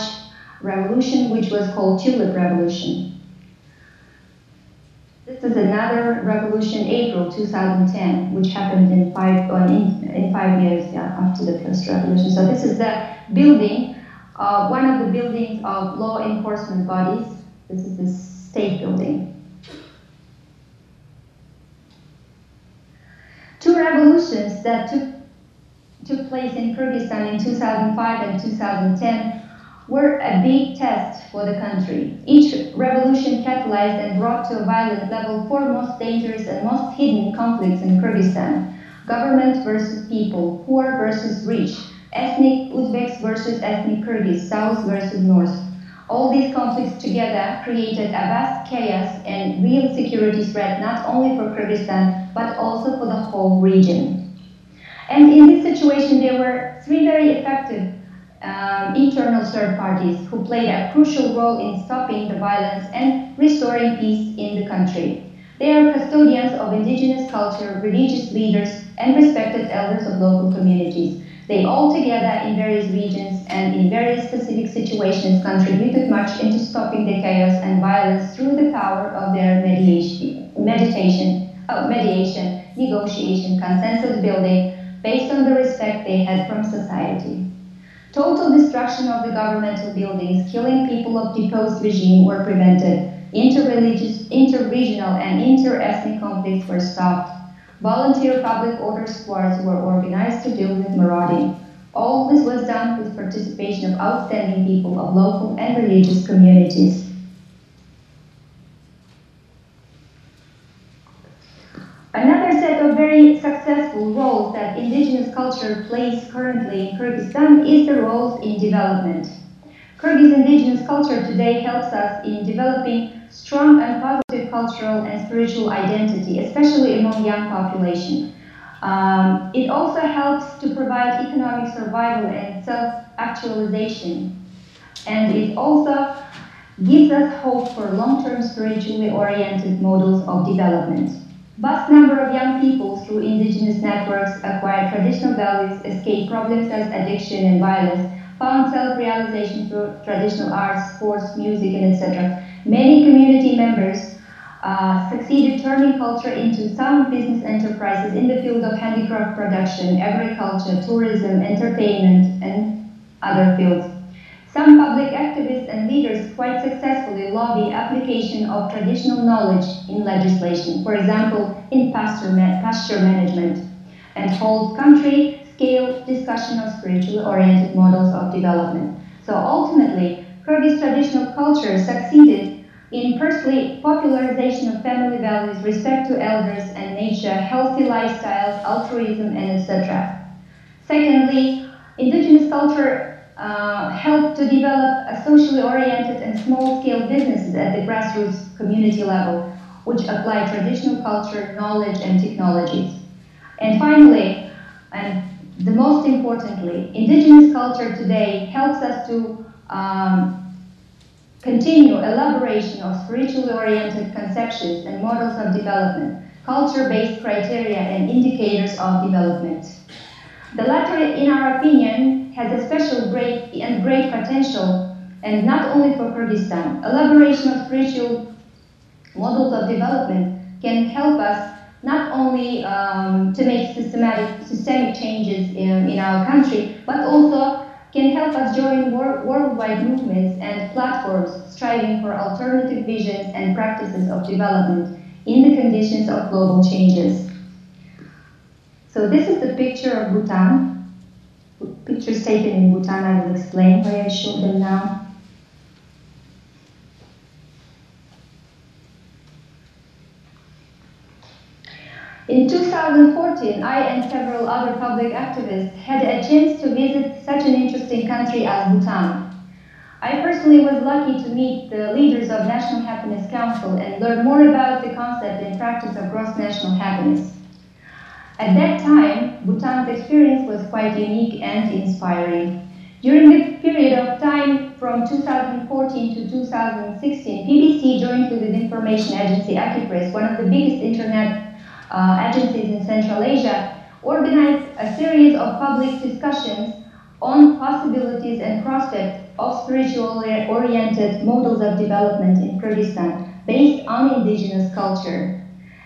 Revolution, which was called Tulip Revolution. This is another revolution, April 2010, which happened in five, in, in five years after the first revolution. So this is the building uh, one of the buildings of law enforcement bodies. This is the state building. Two revolutions that took, took place in Kyrgyzstan in 2005 and 2010 were a big test for the country. Each revolution catalyzed and brought to a violent level four most dangerous and most hidden conflicts in Kyrgyzstan. Government versus people, poor versus rich, ethnic Uzbeks versus ethnic Kyrgyz, south versus north. All these conflicts together created a vast chaos and real security threat not only for Kyrgyzstan but also for the whole region. And in this situation, there were three very effective um, internal third parties who played a crucial role in stopping the violence and restoring peace in the country. They are custodians of indigenous culture, religious leaders, and respected elders of local communities. They all together in various regions and in various specific situations contributed much into stopping the chaos and violence through the power of their mediation, meditation, oh, mediation, negotiation, consensus building, based on the respect they had from society. Total destruction of the governmental buildings, killing people of deposed regime were prevented. Inter-religious, inter-regional, and inter-ethnic conflicts were stopped. Volunteer public order squads were organized to deal with marauding. All this was done with participation of outstanding people of local and religious communities. Another set of very successful roles that indigenous culture plays currently in Kyrgyzstan is the role in development. Kyrgyz indigenous culture today helps us in developing strong and positive cultural and spiritual identity, especially among young population. Um, it also helps to provide economic survival and self-actualization. And it also gives us hope for long-term spiritually oriented models of development. Vast number of young people through indigenous networks acquire traditional values, escape problems such as addiction and violence, found self-realization through traditional arts, sports, music, and etc. Many community members uh, succeeded turning culture into sound business enterprises in the field of handicraft production, agriculture, tourism, entertainment, and other fields. Some public activists and leaders quite successfully lobby application of traditional knowledge in legislation, for example, in pasture, pasture management, and hold country-scale discussion of spiritually oriented models of development. So ultimately, Kyrgyz traditional culture succeeded in firstly, popularization of family values, respect to elders and nature, healthy lifestyles, altruism, and etc. Secondly, indigenous culture uh, helped to develop a socially oriented and small-scale businesses at the grassroots community level, which apply traditional culture, knowledge, and technologies. And finally, and the most importantly, indigenous culture today helps us to um, continue elaboration of spiritually oriented conceptions and models of development, culture-based criteria and indicators of development. The latter, in our opinion, has a special great and great potential, and not only for Kyrgyzstan. Elaboration of spiritual models of development can help us not only um, to make systematic, systemic changes in, in our country, but also can help us join wor worldwide movements and platforms striving for alternative visions and practices of development in the conditions of global changes. So this is the picture of Bhutan. Pictures taken in Bhutan, I will explain why I show them now. In 2014, I and several other public activists had a chance to visit such an interesting country as Bhutan. I personally was lucky to meet the leaders of National Happiness Council and learn more about the concept and practice of gross national happiness. At that time, Bhutan's experience was quite unique and inspiring. During the period of time from 2014 to 2016, PBC joined with the information agency Akipress, one of the biggest internet uh, agencies in Central Asia, organized a series of public discussions on possibilities and prospects of spiritually oriented models of development in Kyrgyzstan based on indigenous culture.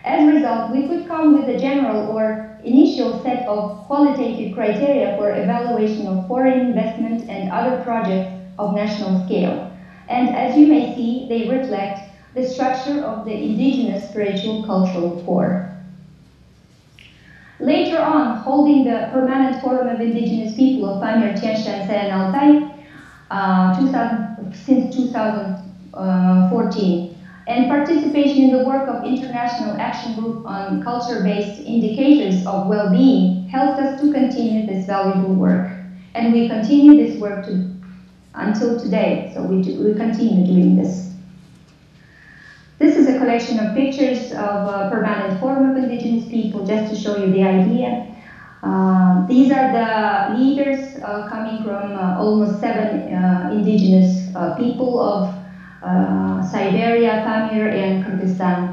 As a result, we could come with a general or initial set of qualitative criteria for evaluation of foreign investment and other projects of national scale. And as you may see, they reflect the structure of the indigenous spiritual cultural core. Later on, holding the Permanent Forum of Indigenous People of Pamir, Tian Shan, and Altai uh, 2000, since 2014, and participation in the work of International Action Group on Culture-Based Indicators of Well-Being helped us to continue this valuable work. And we continue this work to, until today, so we, do, we continue doing this. This is a collection of pictures of a permanent form of indigenous people, just to show you the idea. Uh, these are the leaders uh, coming from uh, almost seven uh, indigenous uh, people of uh, Siberia, Pamir, and Kyrgyzstan.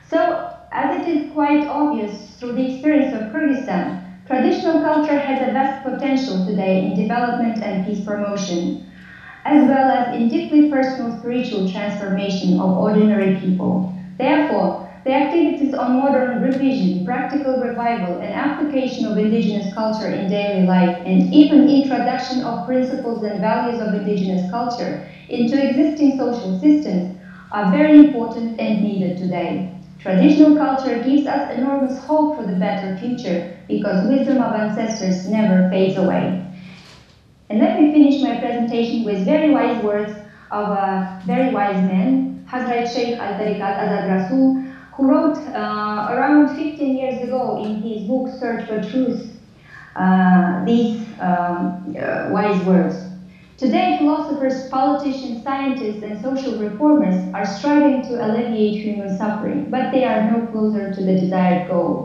So, as it is quite obvious through the experience of Kyrgyzstan, traditional culture has a vast potential today in development and peace promotion as well as in deeply personal spiritual transformation of ordinary people. Therefore, the activities on modern revision, practical revival, and application of indigenous culture in daily life, and even introduction of principles and values of indigenous culture into existing social systems are very important and needed today. Traditional culture gives us enormous hope for the better future because wisdom of ancestors never fades away. And let me finish my presentation with very wise words of a very wise man, Hazrat Sheikh Al-Tariqat Azad Rasul, who wrote uh, around 15 years ago in his book Search for Truth uh, these um, uh, wise words. Today, philosophers, politicians, scientists, and social reformers are striving to alleviate human suffering, but they are no closer to the desired goal.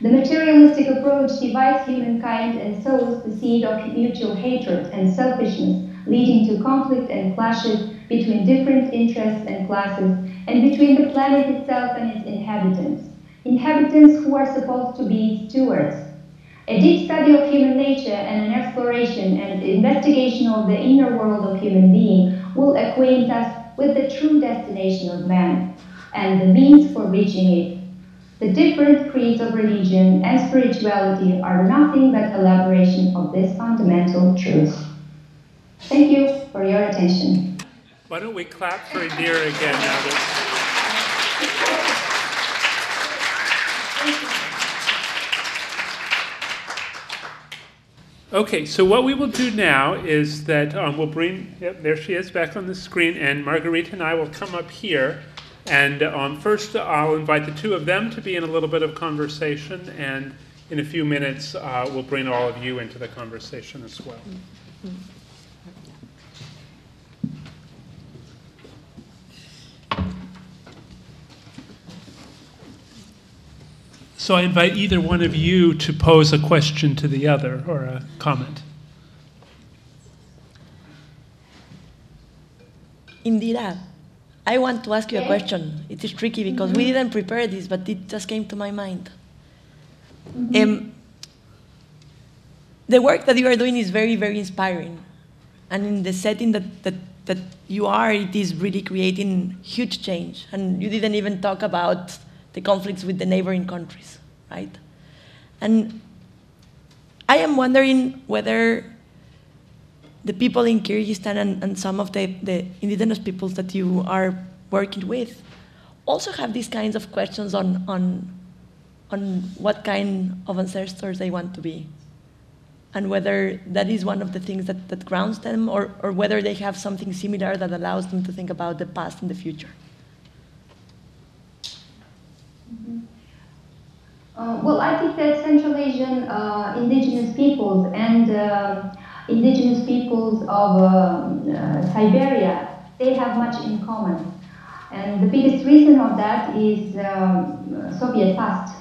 The materialistic approach divides humankind and sows the seed of mutual hatred and selfishness, leading to conflict and clashes between different interests and classes, and between the planet itself and its inhabitants. Inhabitants who are supposed to be stewards. A deep study of human nature and an exploration and investigation of the inner world of human being will acquaint us with the true destination of man and the means for reaching it the different creeds of religion and spirituality are nothing but elaboration of this fundamental truth. Thank you for your attention. Why don't we clap for Indira again now that Okay, so what we will do now is that um, we'll bring, yep, there she is back on the screen, and Margarita and I will come up here and um, first, I'll invite the two of them to be in a little bit of conversation, and in a few minutes, uh, we'll bring all of you into the conversation as well. So I invite either one of you to pose a question to the other or a comment. Indira, I want to ask you a question. It is tricky because we didn't prepare this, but it just came to my mind. Um, the work that you are doing is very, very inspiring. And in the setting that, that, that you are, it is really creating huge change. And you didn't even talk about the conflicts with the neighboring countries, right? And I am wondering whether the people in Kyrgyzstan and, and some of the, the indigenous peoples that you are working with also have these kinds of questions on, on, on what kind of ancestors they want to be and whether that is one of the things that, that grounds them or, or whether they have something similar that allows them to think about the past and the future. Uh, well, I think that Central Asian uh, indigenous peoples and uh, indigenous peoples of um, uh, Siberia, they have much in common. And the biggest reason of that is um, Soviet past.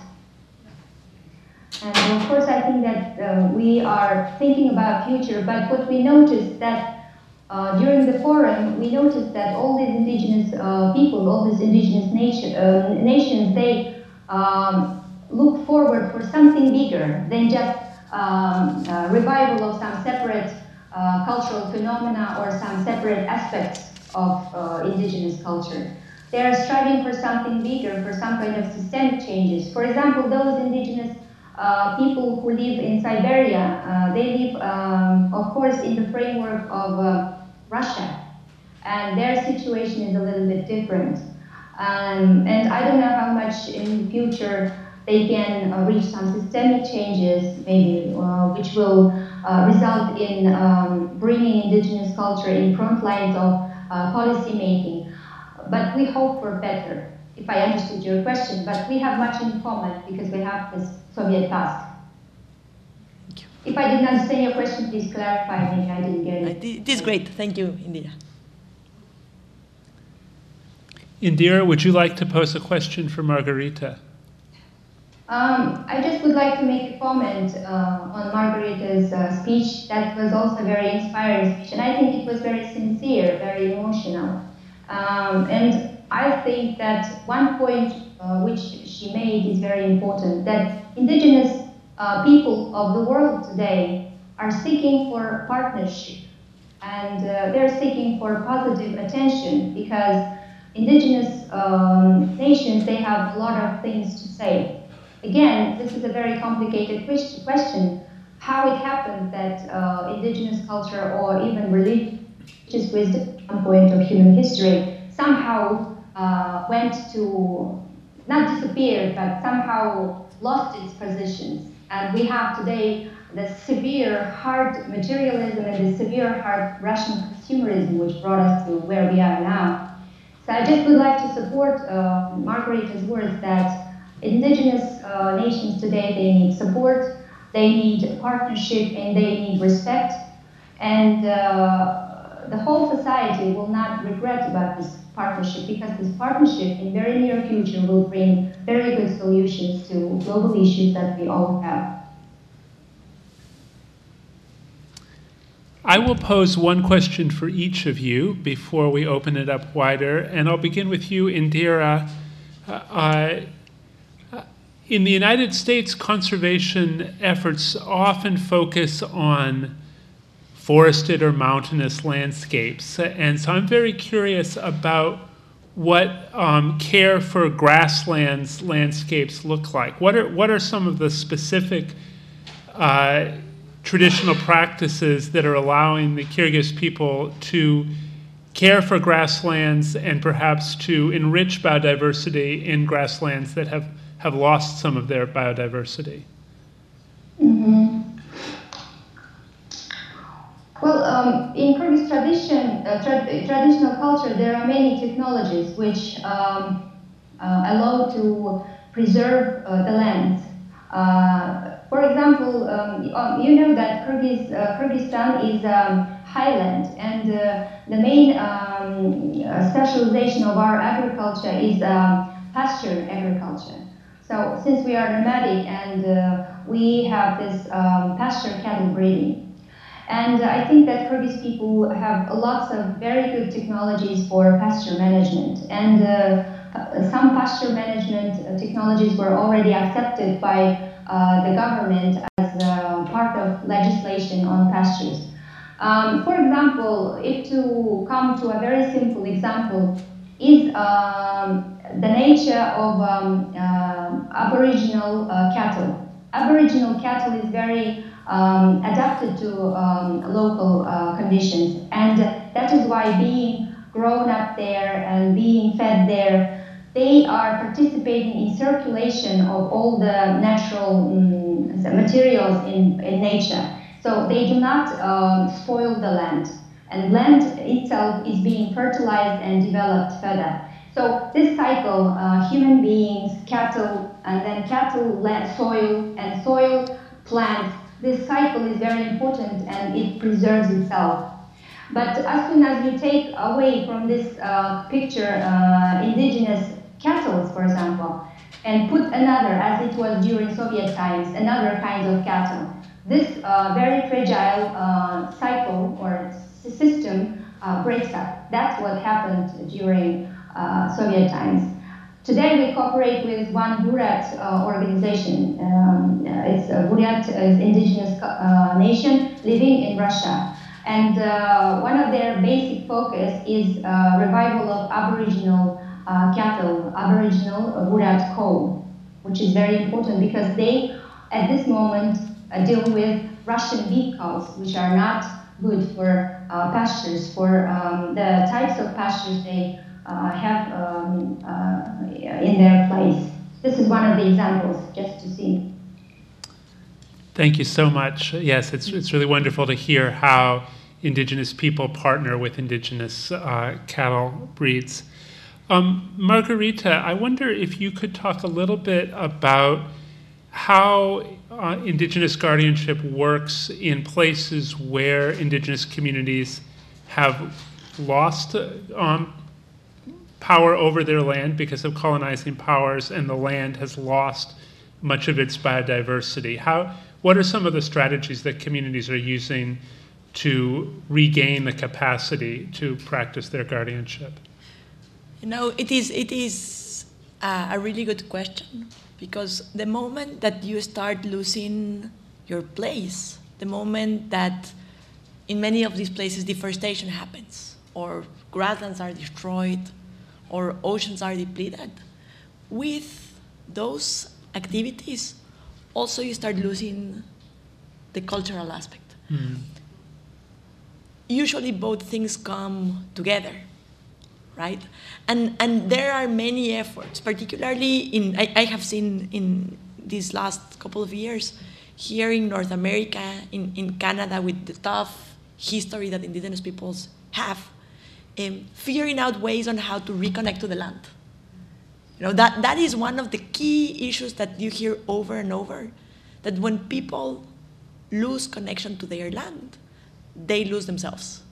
And of course, I think that uh, we are thinking about future, but what we noticed that uh, during the forum, we noticed that all these indigenous uh, people, all these indigenous nation, uh, nations, they um, look forward for something bigger than just um, revival of some separate uh, cultural phenomena or some separate aspects of uh, indigenous culture. They are striving for something bigger, for some kind of systemic changes. For example, those indigenous uh, people who live in Siberia, uh, they live, um, of course, in the framework of uh, Russia, and their situation is a little bit different. Um, and I don't know how much in the future they can uh, reach some systemic changes, maybe, uh, which will uh, result in um, bringing indigenous culture in front lines of uh, policy making. But we hope for better, if I understood your question. But we have much in common because we have this Soviet past. If I didn't understand your question, please clarify. Maybe I didn't get it. It is great. Thank you, Indira. Indira, would you like to pose a question for Margarita? Um, I just would like to make a comment uh, on Margarita's uh, speech. That was also a very inspiring speech, and I think it was very sincere, very emotional. Um, and I think that one point uh, which she made is very important, that indigenous uh, people of the world today are seeking for partnership, and uh, they're seeking for positive attention because indigenous um, nations, they have a lot of things to say Again, this is a very complicated question. How it happened that uh, indigenous culture or even religious wisdom point of human history somehow uh, went to, not disappear, but somehow lost its positions. And we have today the severe hard materialism and the severe hard Russian consumerism which brought us to where we are now. So I just would like to support uh, Margarita's words that indigenous uh, nations today, they need support, they need partnership, and they need respect. And uh, the whole society will not regret about this partnership because this partnership in very near future will bring very good solutions to global issues that we all have. I will pose one question for each of you before we open it up wider, and I'll begin with you, Indira. Uh, uh in the United States, conservation efforts often focus on forested or mountainous landscapes. And so I'm very curious about what um, care for grasslands landscapes look like. What are, what are some of the specific uh, traditional practices that are allowing the Kyrgyz people to care for grasslands and perhaps to enrich biodiversity in grasslands that have have lost some of their biodiversity? Mm-hmm. Well, um, in Kyrgyz tradition, uh, tra- traditional culture, there are many technologies which um, uh, allow to preserve uh, the land. Uh, for example, um, um, you know that Kyrgyz, uh, Kyrgyzstan is um, highland, and uh, the main um, specialization of our agriculture is pasture agriculture. So, since we are nomadic and we have this pasture cattle breeding, and I think that Kyrgyz people have lots of very good technologies for pasture management. And uh, some pasture management uh, technologies were already accepted by uh, the government as uh, part of legislation on pastures. Um, for example, if to come to a very simple example, is um, the nature of um, uh, Aboriginal uh, cattle. Aboriginal cattle is very um, adapted to um, local uh, conditions. And that is why being grown up there and being fed there, they are participating in circulation of all the natural um, materials in, in nature. So they do not um, spoil the land. And land itself is being fertilized and developed further. So this cycle, uh, human beings, cattle, and then cattle, land, soil, and soil, plants, this cycle is very important and it preserves itself. But as soon as you take away from this uh, picture uh, indigenous cattle, for example, and put another, as it was during Soviet times, another kind of cattle, this uh, very fragile uh, cycle or system uh, breaks up. That's what happened during uh, Soviet times. Today we cooperate with one Buryat uh, organization. Um, uh, it's a Buryat uh, indigenous uh, nation living in Russia. And uh, one of their basic focus is uh, revival of Aboriginal cattle, Aboriginal Buryat coal, which is very important because they, at this moment, deal with Russian beef cows, which are not good for pastures, for um, the types of pastures they uh, have um, uh, in their place. This is one of the examples, just to see. Thank you so much. Yes, it's, it's really wonderful to hear how Indigenous people partner with Indigenous uh, cattle breeds. Um, Margarita, I wonder if you could talk a little bit about how uh, Indigenous guardianship works in places where Indigenous communities have lost um, power over their land because of colonizing powers, and the land has lost much of its biodiversity. How, what are some of the strategies that communities are using to regain the capacity to practice their guardianship? You know, it is, it is a, a really good question because the moment that you start losing your place, the moment that in many of these places deforestation happens or grasslands are destroyed or oceans are depleted, with those activities, also you start losing the cultural aspect. Mm. Usually both things come together, right? And, and there are many efforts, particularly in, I, I have seen in these last couple of years, here in North America, in, in Canada, with the tough history that indigenous peoples have, um, figuring out ways on how to reconnect to the land. You know, that, that is one of the key issues that you hear over and over, that when people lose connection to their land, they lose themselves,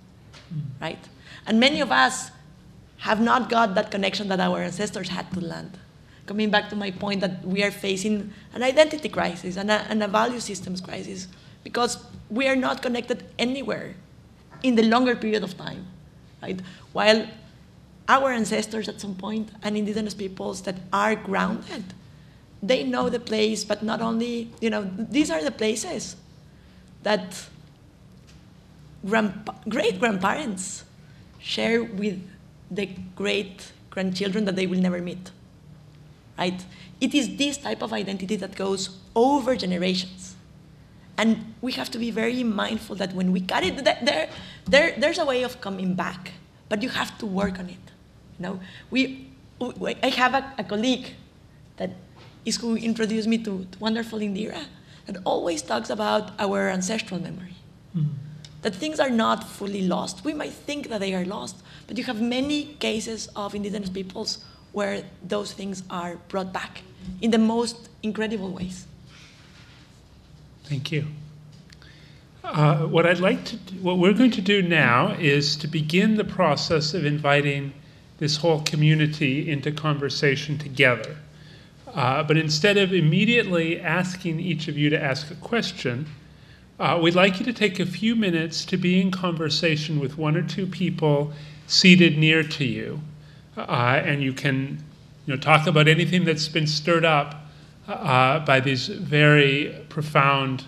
mm. right? And many of us have not got that connection that our ancestors had to the land. Coming back to my point that we are facing an identity crisis and a, and a value systems crisis because we are not connected anywhere in the longer period of time right? While our ancestors at some point and indigenous peoples that are grounded, they know the place, but not only, you know, these are the places that great grandparents share with the great grandchildren that they will never meet. Right? It is this type of identity that goes over generations. And we have to be very mindful that when we cut it, there, there, there's a way of coming back, but you have to work on it. You know, we, we I have a, a, colleague that is who introduced me to, to wonderful Indira that always talks about our ancestral memory. Mm-hmm. That things are not fully lost. We might think that they are lost, but you have many cases of indigenous peoples where those things are brought back in the most incredible ways. Thank you. Uh, what I'd like to, do, what we're going to do now is to begin the process of inviting this whole community into conversation together. Uh, but instead of immediately asking each of you to ask a question, uh, we'd like you to take a few minutes to be in conversation with one or two people seated near to you. Uh, and you can you know, talk about anything that's been stirred up uh, by these very profound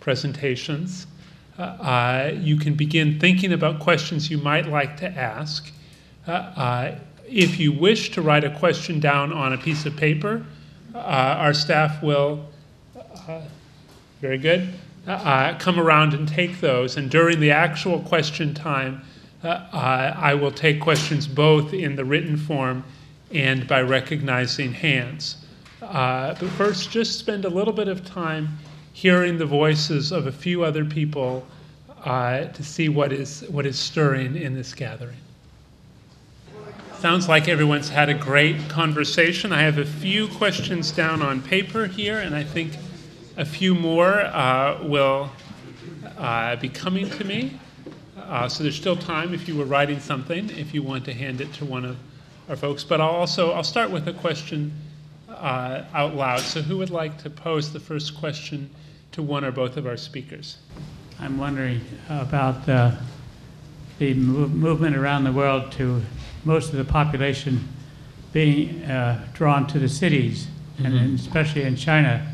presentations. Uh, uh, you can begin thinking about questions you might like to ask. Uh, if you wish to write a question down on a piece of paper, our staff will, very good, come around and take those. And during the actual question time, I will take questions both in the written form and by recognizing hands. Uh, but first, just spend a little bit of time hearing the voices of a few other people uh, to see what is, what is stirring in this gathering. Sounds like everyone's had a great conversation. I have a few questions down on paper here, and I think a few more uh, will uh, be coming to me. Uh, so there's still time if you were writing something, if you want to hand it to one of our folks. But I'll also I'll start with a question uh, out loud. So who would like to pose the first question to one or both of our speakers? I'm wondering about the move, movement around the world to most of the population being uh, drawn to the cities, mm-hmm. and especially in China,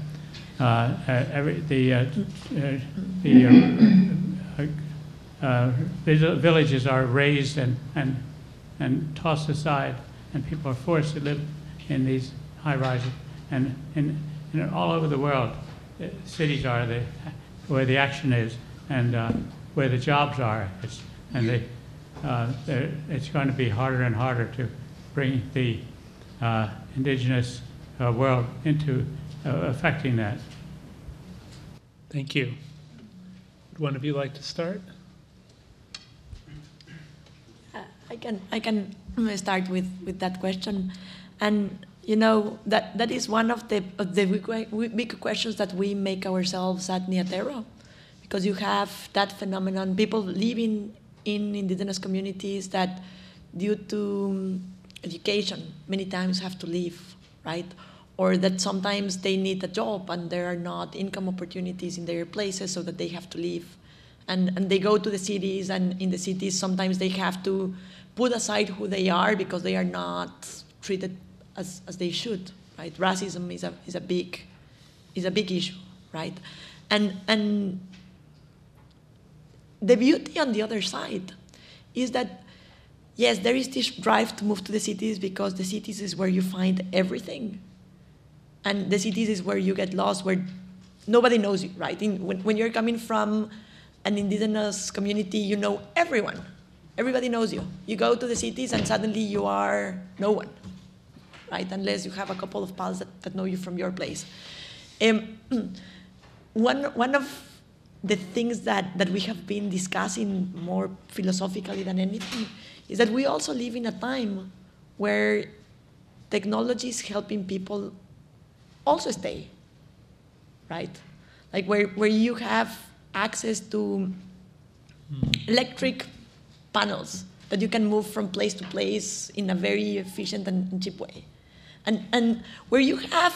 uh, uh every, the uh, uh, the villages are razed and, and and tossed aside, and people are forced to live in these high rises. And in, in all over the world, cities are the, where the action is and uh, where the jobs are. It's, and they, uh, it's going to be harder and harder to bring the uh, indigenous uh, world into uh, affecting that. Thank you. Would one of you like to start? Uh, I can I can start with, with that question, and you know that that is one of the of the big questions that we make ourselves at Nia Tero, because you have that phenomenon people living in indigenous communities that due to um, education many times have to leave right? Or that sometimes they need a job and there are not income opportunities in their places so that they have to leave. And, and they go to the cities and in the cities sometimes they have to put aside who they are because they are not treated as, as they should, right? Racism is a, is a big is a big issue, right? And and the beauty on the other side is that yes, there is this drive to move to the cities because the cities is where you find everything. And the cities is where you get lost, where nobody knows you, right? In, when, when you're coming from an indigenous community, you know everyone. Everybody knows you. You go to the cities and suddenly you are no one, right? Unless you have a couple of pals that, that know you from your place. Um, one, one of the things that, that we have been discussing more philosophically than anything is that we also live in a time where technology is helping people also stay, right? Like where, where you have access to electric panels that you can move from place to place in a very efficient and cheap way. And, and where you have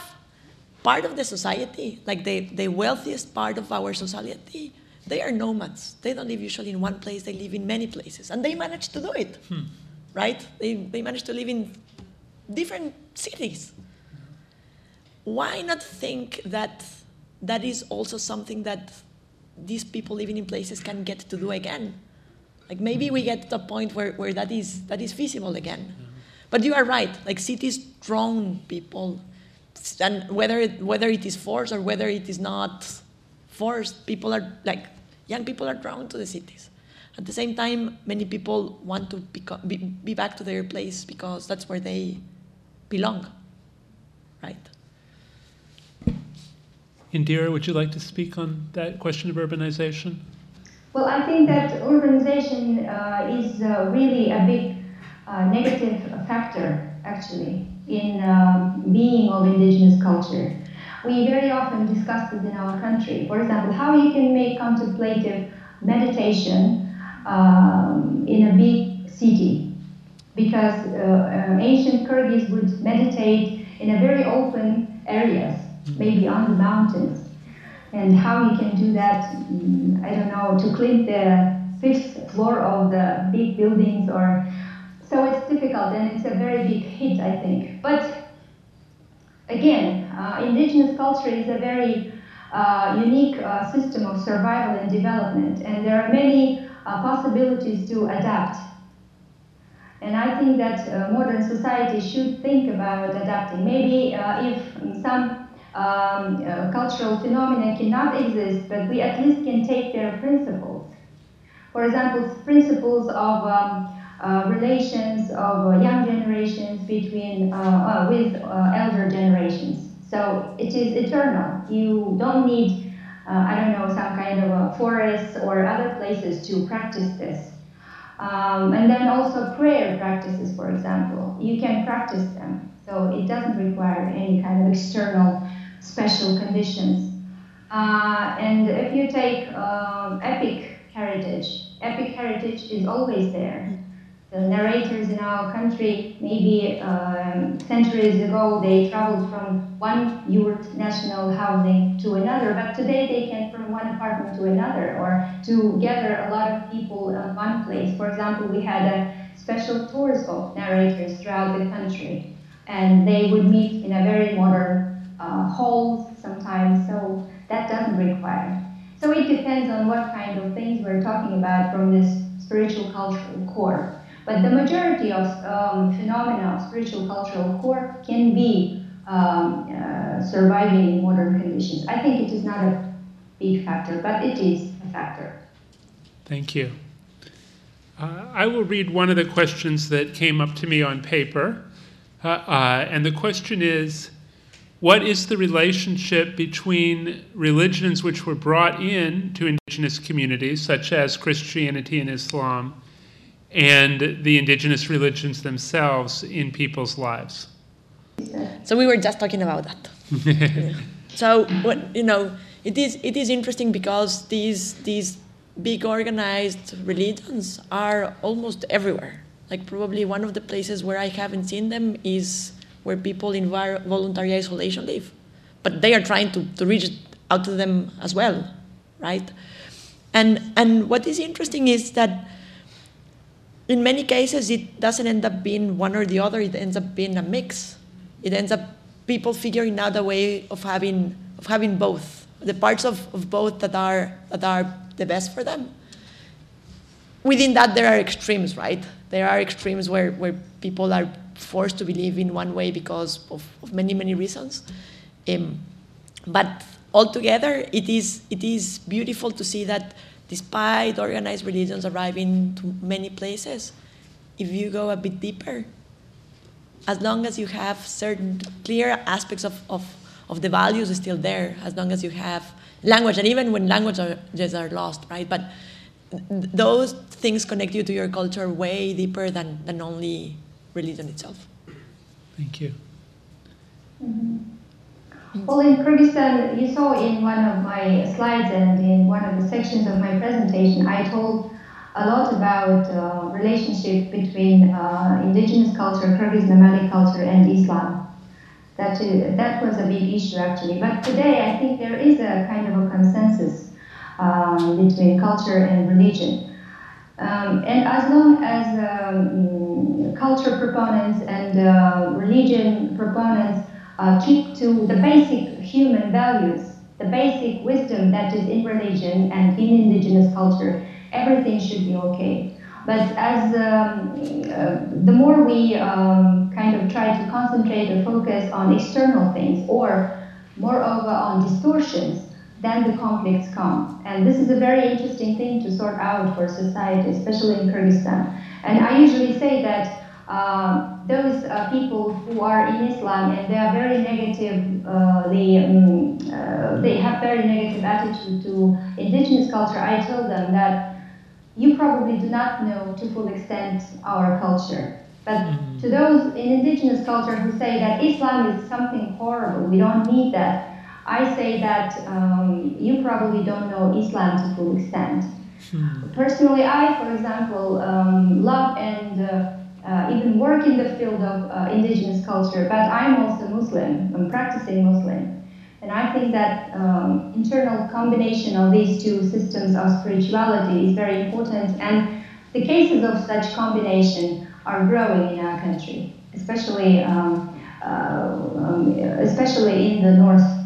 part of the society, like the, the wealthiest part of our society, they are nomads. They don't live usually in one place, they live in many places. And they manage to do it, hmm. right? They, they manage to live in different cities. Why not think that that is also something that these people living in places can get to do again. Like maybe we get to a point where, where that is that is feasible again. Mm-hmm. But you are right. Like cities drown people, and whether it, whether it is forced or whether it is not forced, people are like young people are drawn to the cities. At the same time, many people want to become, be, be back to their place because that's where they belong, right? Indira, would you like to speak on that question of urbanization? Well, I think that urbanization uh, is uh, really a big negative factor, actually, in um, being of indigenous culture. we very often discuss this in our country. For example, how you can make contemplative meditation um, in a big city. Because uh, uh, ancient Kyrgyz would meditate in a very open areas, maybe on the mountains. And how you can do that, mm, I don't know, to clean the fifth floor of the big buildings or so it's difficult and it's a very big hit, I think. But again, uh, indigenous culture is a very uh, unique uh, system of survival and development, and there are many uh, possibilities to adapt. And I think that uh, modern society should think about adapting. Maybe uh, if some um, cultural phenomena cannot exist, but we at least can take their principles. For example, principles of um, relations of uh, young generations between uh, with elder generations. So it is eternal. You don't need, I don't know, some kind of a forest or other places to practice this. Um, and then also prayer practices, for example, you can practice them. So it doesn't require any kind of external special conditions. Uh, and if you take um, epic heritage, epic heritage is always there the narrators in our country, maybe um, centuries ago, they traveled from one yurt national housing to another, but today they can from one apartment to another or to gather a lot of people in one place. For example, we had a special tours of narrators throughout the country, and they would meet in a very modern uh, halls sometimes, so that doesn't require. So it depends on what kind of things we're talking about from this spiritual cultural core. But the majority of um, phenomena of spiritual cultural core can be um, uh, surviving in modern conditions. I think it is not a big factor, but it is a factor. Thank you. Uh, I will read one of the questions that came up to me on paper. Uh, uh and the question is What is the relationship between religions which were brought in to indigenous communities, such as Christianity and Islam, and the indigenous religions themselves in people's lives. So we were just talking about that. so what you know, it is it is interesting because these these big organized religions are almost everywhere. Like probably one of the places where I haven't seen them is where people in voluntary isolation live, but they are trying to, to reach out to them as well, right? And and what is interesting is that in many cases, it doesn't end up being one or the other. It ends up being a mix. It ends up people figuring out a way of having of having both the parts of, of both that are that are the best for them. Within that, there are extremes, right? There are extremes where, where people are forced to believe in one way because of, of many, many reasons. Um, but altogether, it is, it is beautiful to see that despite organized religions arriving to many places, if you go a bit deeper, as long as you have certain clear aspects of, of, of the values still there, as long as you have language, and even when languages are lost, right? But those things connect you to your culture way deeper than, than only religion itself. Thank you. Mm-hmm. Well, in Kyrgyzstan, you saw in one of my slides and in one of the sections of my presentation, I told a lot about uh, relationship between uh, indigenous culture, Kyrgyz nomadic culture, and Islam. That, is, that was a big issue actually. But today, I think there is a kind of a consensus um, between culture and religion. Um, and as long as um, culture proponents and uh, religion proponents uh, keep to the basic human values, the basic wisdom that is in religion and in indigenous culture, everything should be okay. But as um, uh, the more we um, kind of try to concentrate or focus on external things or moreover on distortions, then the conflicts come. And this is a very interesting thing to sort out for society, especially in Kyrgyzstan. And I usually say that um, those uh, people who are in Islam and they are very negative, uh, they, um, uh, they have very negative attitude to indigenous culture, I tell them that you probably do not know to full extent our culture. But mm-hmm. to those in indigenous culture who say that Islam is something horrible, we don't need that, I say that um, you probably don't know Islam to full extent. Personally, I, for example, um, love and uh, even work in the field of uh, indigenous culture, but I'm also Muslim, I'm practicing Muslim. And I think that um, internal combination of these two systems of spirituality is very important, and the cases of such combination are growing in our country, especially, um, uh, um, especially in the north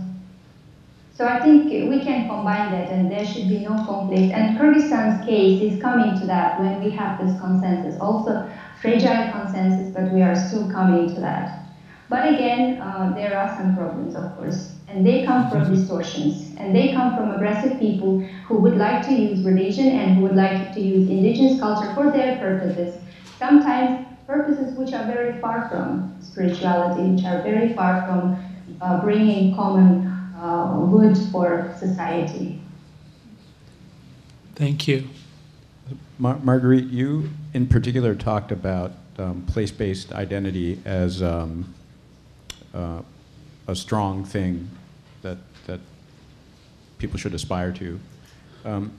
so I think we can combine that and there should be no conflict. And Kyrgyzstan's case is coming to that when we have this consensus. Also fragile consensus, but we are still coming to that. But again, uh, there are some problems, of course. And they come from distortions. And they come from aggressive people who would like to use religion and who would like to use indigenous culture for their purposes. Sometimes purposes which are very far from spirituality, which are very far from uh, bringing common uh, good for society. Thank you. Mar- Marguerite, you in particular talked about um, place-based identity as um, uh, a strong thing that that people should aspire to. Um,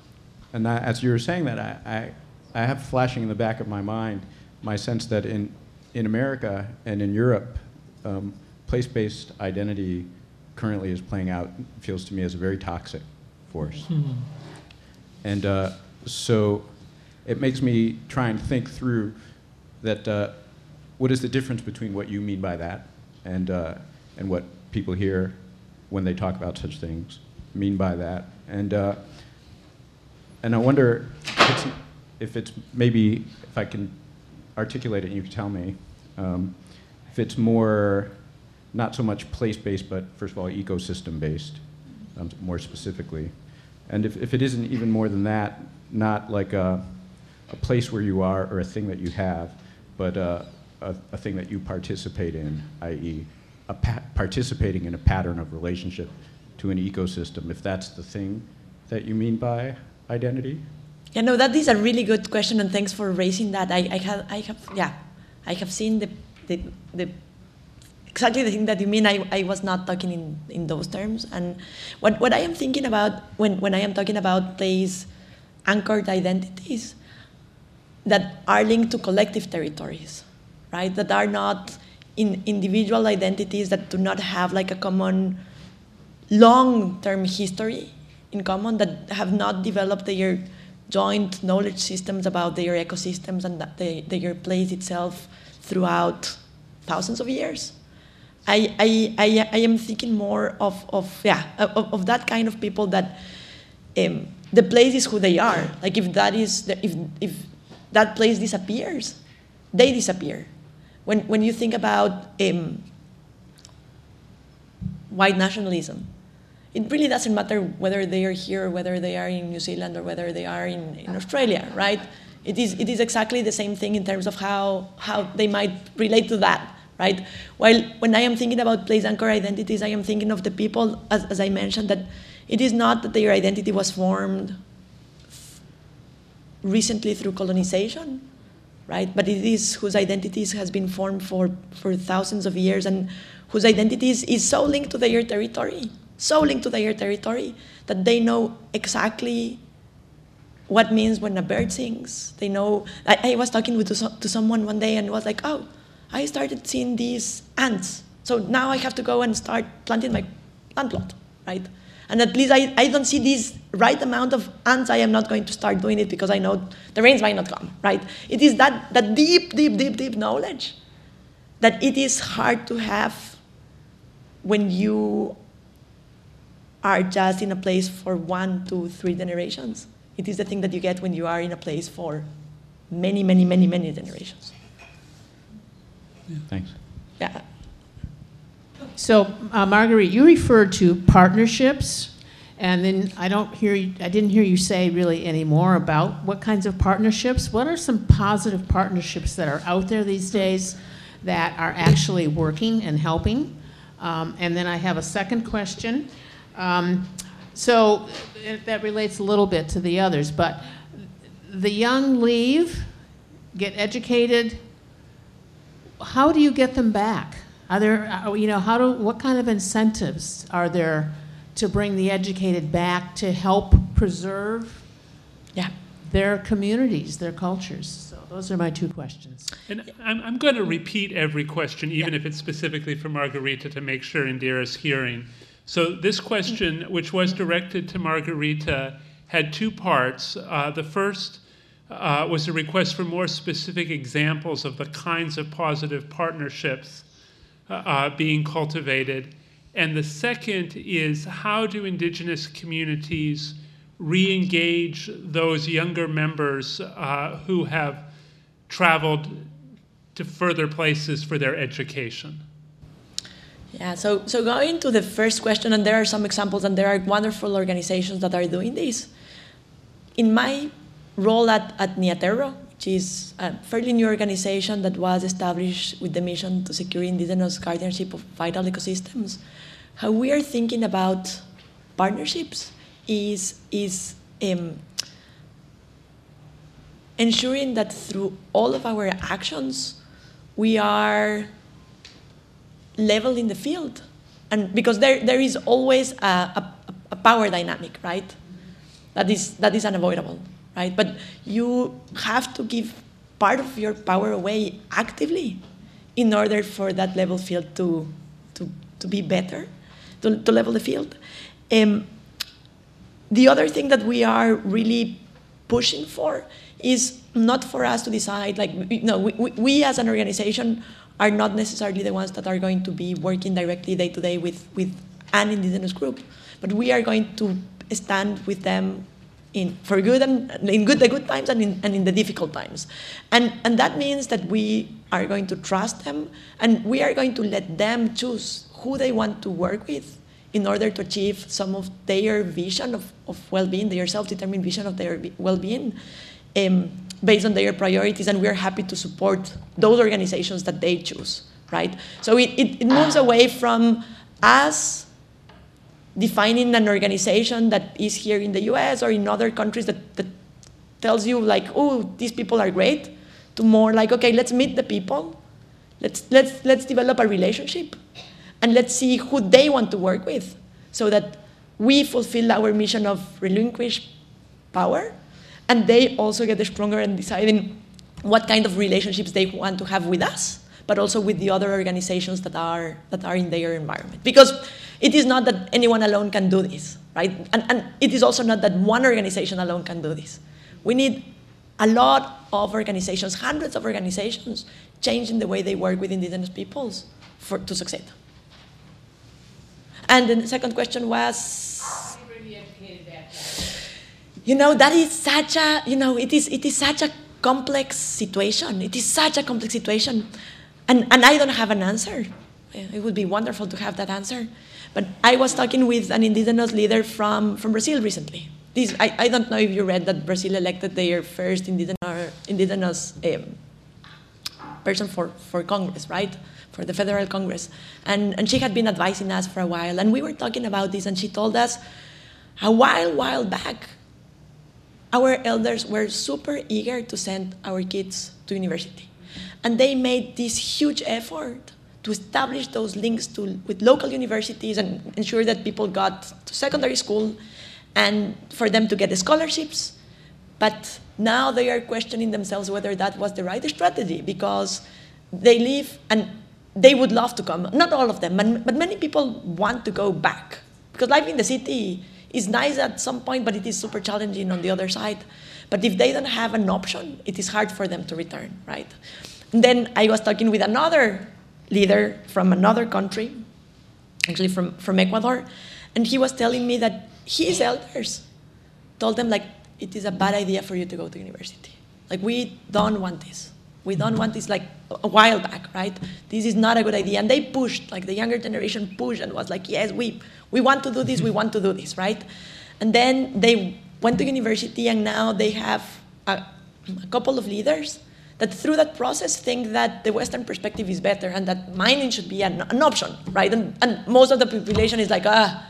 and that, as you were saying that, I, I, I have flashing in the back of my mind my sense that in in America and in Europe, um, place-based identity currently is playing out feels to me as a very toxic force. And uh, so it makes me try and think through that uh, what is the difference between what you mean by that and, uh, and what people here, when they talk about such things, mean by that. And, uh, and I wonder if it's, if it's maybe, if I can articulate it and you can tell me, um, if it's more, not so much place-based, but first of all, ecosystem-based, um, more specifically. And if, if it isn't even more than that, not like a, a place where you are or a thing that you have, but uh, a, a thing that you participate in, i.e., participating in a pattern of relationship to an ecosystem, if that's the thing that you mean by identity? Yeah, no, that is a really good question, and thanks for raising that. I, I have, I have, yeah, I have seen the, the, the exactly the thing that you mean. I, I was not talking in, in those terms. And what, what I am thinking about when, when I am talking about these anchored identities that are linked to collective territories, right? That are not in individual identities that do not have like a common long term history in common, that have not developed their joint knowledge systems about their ecosystems and they, their place itself throughout thousands of years. I, I, I, I am thinking more of, of yeah of, of that kind of people that um, the place is who they are. Like if that is the, if if that place disappears, they disappear. When when you think about um, white nationalism, it really doesn't matter whether they are here whether they are in New Zealand or whether they are in, in Australia, right? It is it is exactly the same thing in terms of how how they might relate to that right? While when I am thinking about place anchor identities, I am thinking of the people, as, as I mentioned, that it is not that their identity was formed recently through colonization, right? But it is whose identities has been formed for, for thousands of years and whose identities is so linked to their territory, so linked to their territory that they know exactly what means when a bird sings. They know. I, I was talking with to, to someone one day and was like, oh, I started seeing these ants. So now I have to go and start planting my plant plot, right? And at least I, I don't see this right amount of ants, I am not going to start doing it because I know the rains might not come, right? It is that, that deep, deep, deep, deep knowledge that it is hard to have when you are just in a place for one, two, three generations. It is the thing that you get when you are in a place for many, many, many, many generations. Thanks. Yeah. So, uh, Marguerite, you referred to partnerships, and then I don't hear you, I didn't hear you say really any more about what kinds of partnerships. What are some positive partnerships that are out there these days that are actually working and helping? Um, and then I have a second question. Um, so that relates a little bit to the others, but the young leave, get educated. How do you get them back? Are there, uh, you know, how do, what kind of incentives are there to bring the educated back to help preserve Yeah. their communities, their cultures. So those are my two questions. And I'm, I'm going to repeat every question, even Yeah. if it's specifically for Margarita, to make sure Indira's hearing. So this question, which was directed to Margarita, had two parts. Uh, the first uh, was a request for more specific examples of the kinds of positive partnerships uh, uh, being cultivated. And the second is how do indigenous communities re engage those younger members uh, who have traveled to further places for their education? Yeah, so, so going to the first question, and there are some examples, and there are wonderful organizations that are doing this. In my role at, at Nia Tero, is a fairly new organization that was established with the mission to secure indigenous guardianship of vital ecosystems, how we are thinking about partnerships is, is um, ensuring that through all of our actions, we are level in the field. And because there, there is always a, a, a power dynamic, right? That is, that is unavoidable, right? But you have to give part of your power away actively in order for that level field to, to, to be better, to, to level the field. Um, the other thing that we are really pushing for is not for us to decide, like, you know, we, we, we as an organization are not necessarily the ones that are going to be working directly day to day with, with an indigenous group, but we are going to stand with them in for good and in good the good times and in, and in the difficult times. And, and that means that we are going to trust them and we are going to let them choose who they want to work with in order to achieve some of their vision of, of well-being, their self-determined vision of their well-being. Um, based on their priorities, and we're happy to support those organizations that they choose, right? So it, it, it, moves away from us defining an organization that is here in the US or in other countries that, that tells you like, oh, these people are great, to more like, okay, let's meet the people, let's, let's, let's develop a relationship, and let's see who they want to work with so that we fulfill our mission of relinquish power and they also get stronger in deciding what kind of relationships they want to have with us but also with the other organizations that are that are in their environment. Because it is not that anyone alone can do this right? And, and it is also not that one organization alone can do this. We need a lot of organizations hundreds of organizations changing the way they work with indigenous peoples for, to succeed. And the second question was? You know that is such a you know it is it is such a complex situation. It is such a complex situation. And and i don't have an answer. It would be wonderful to have that answer but i was talking with an indigenous leader from from brazil recently. This i, I don't know if you read that brazil elected their first indigenous indigenous um, person for for congress right? For the federal congress. And and she had been advising us for a while. And we were talking about this and she told us a while while back our elders were super eager to send our kids to university. And they made this huge effort to establish those links to, with local universities and ensure that people got to secondary school and for them to get the scholarships. But now they are questioning themselves whether that was the right strategy because they live and they would love to come. Not all of them, but many people want to go back because life in the city is nice at some point, but it is super challenging on the other side. But if they don't have an option, it is hard for them to return, right? And then I was talking with another leader from another country, actually from, from Ecuador, and he was telling me that his elders told them like it is a bad idea for you to go to university. Like we don't want this. We don't want this like a while back, right? This is not a good idea. And they pushed, like the younger generation pushed and was like, yes, we, we want to do this, we want to do this, right? And then they went to university and now they have a, a couple of leaders that through that process think that the Western perspective is better and that mining should be an, an option, right? And, and most of the population is like, ah,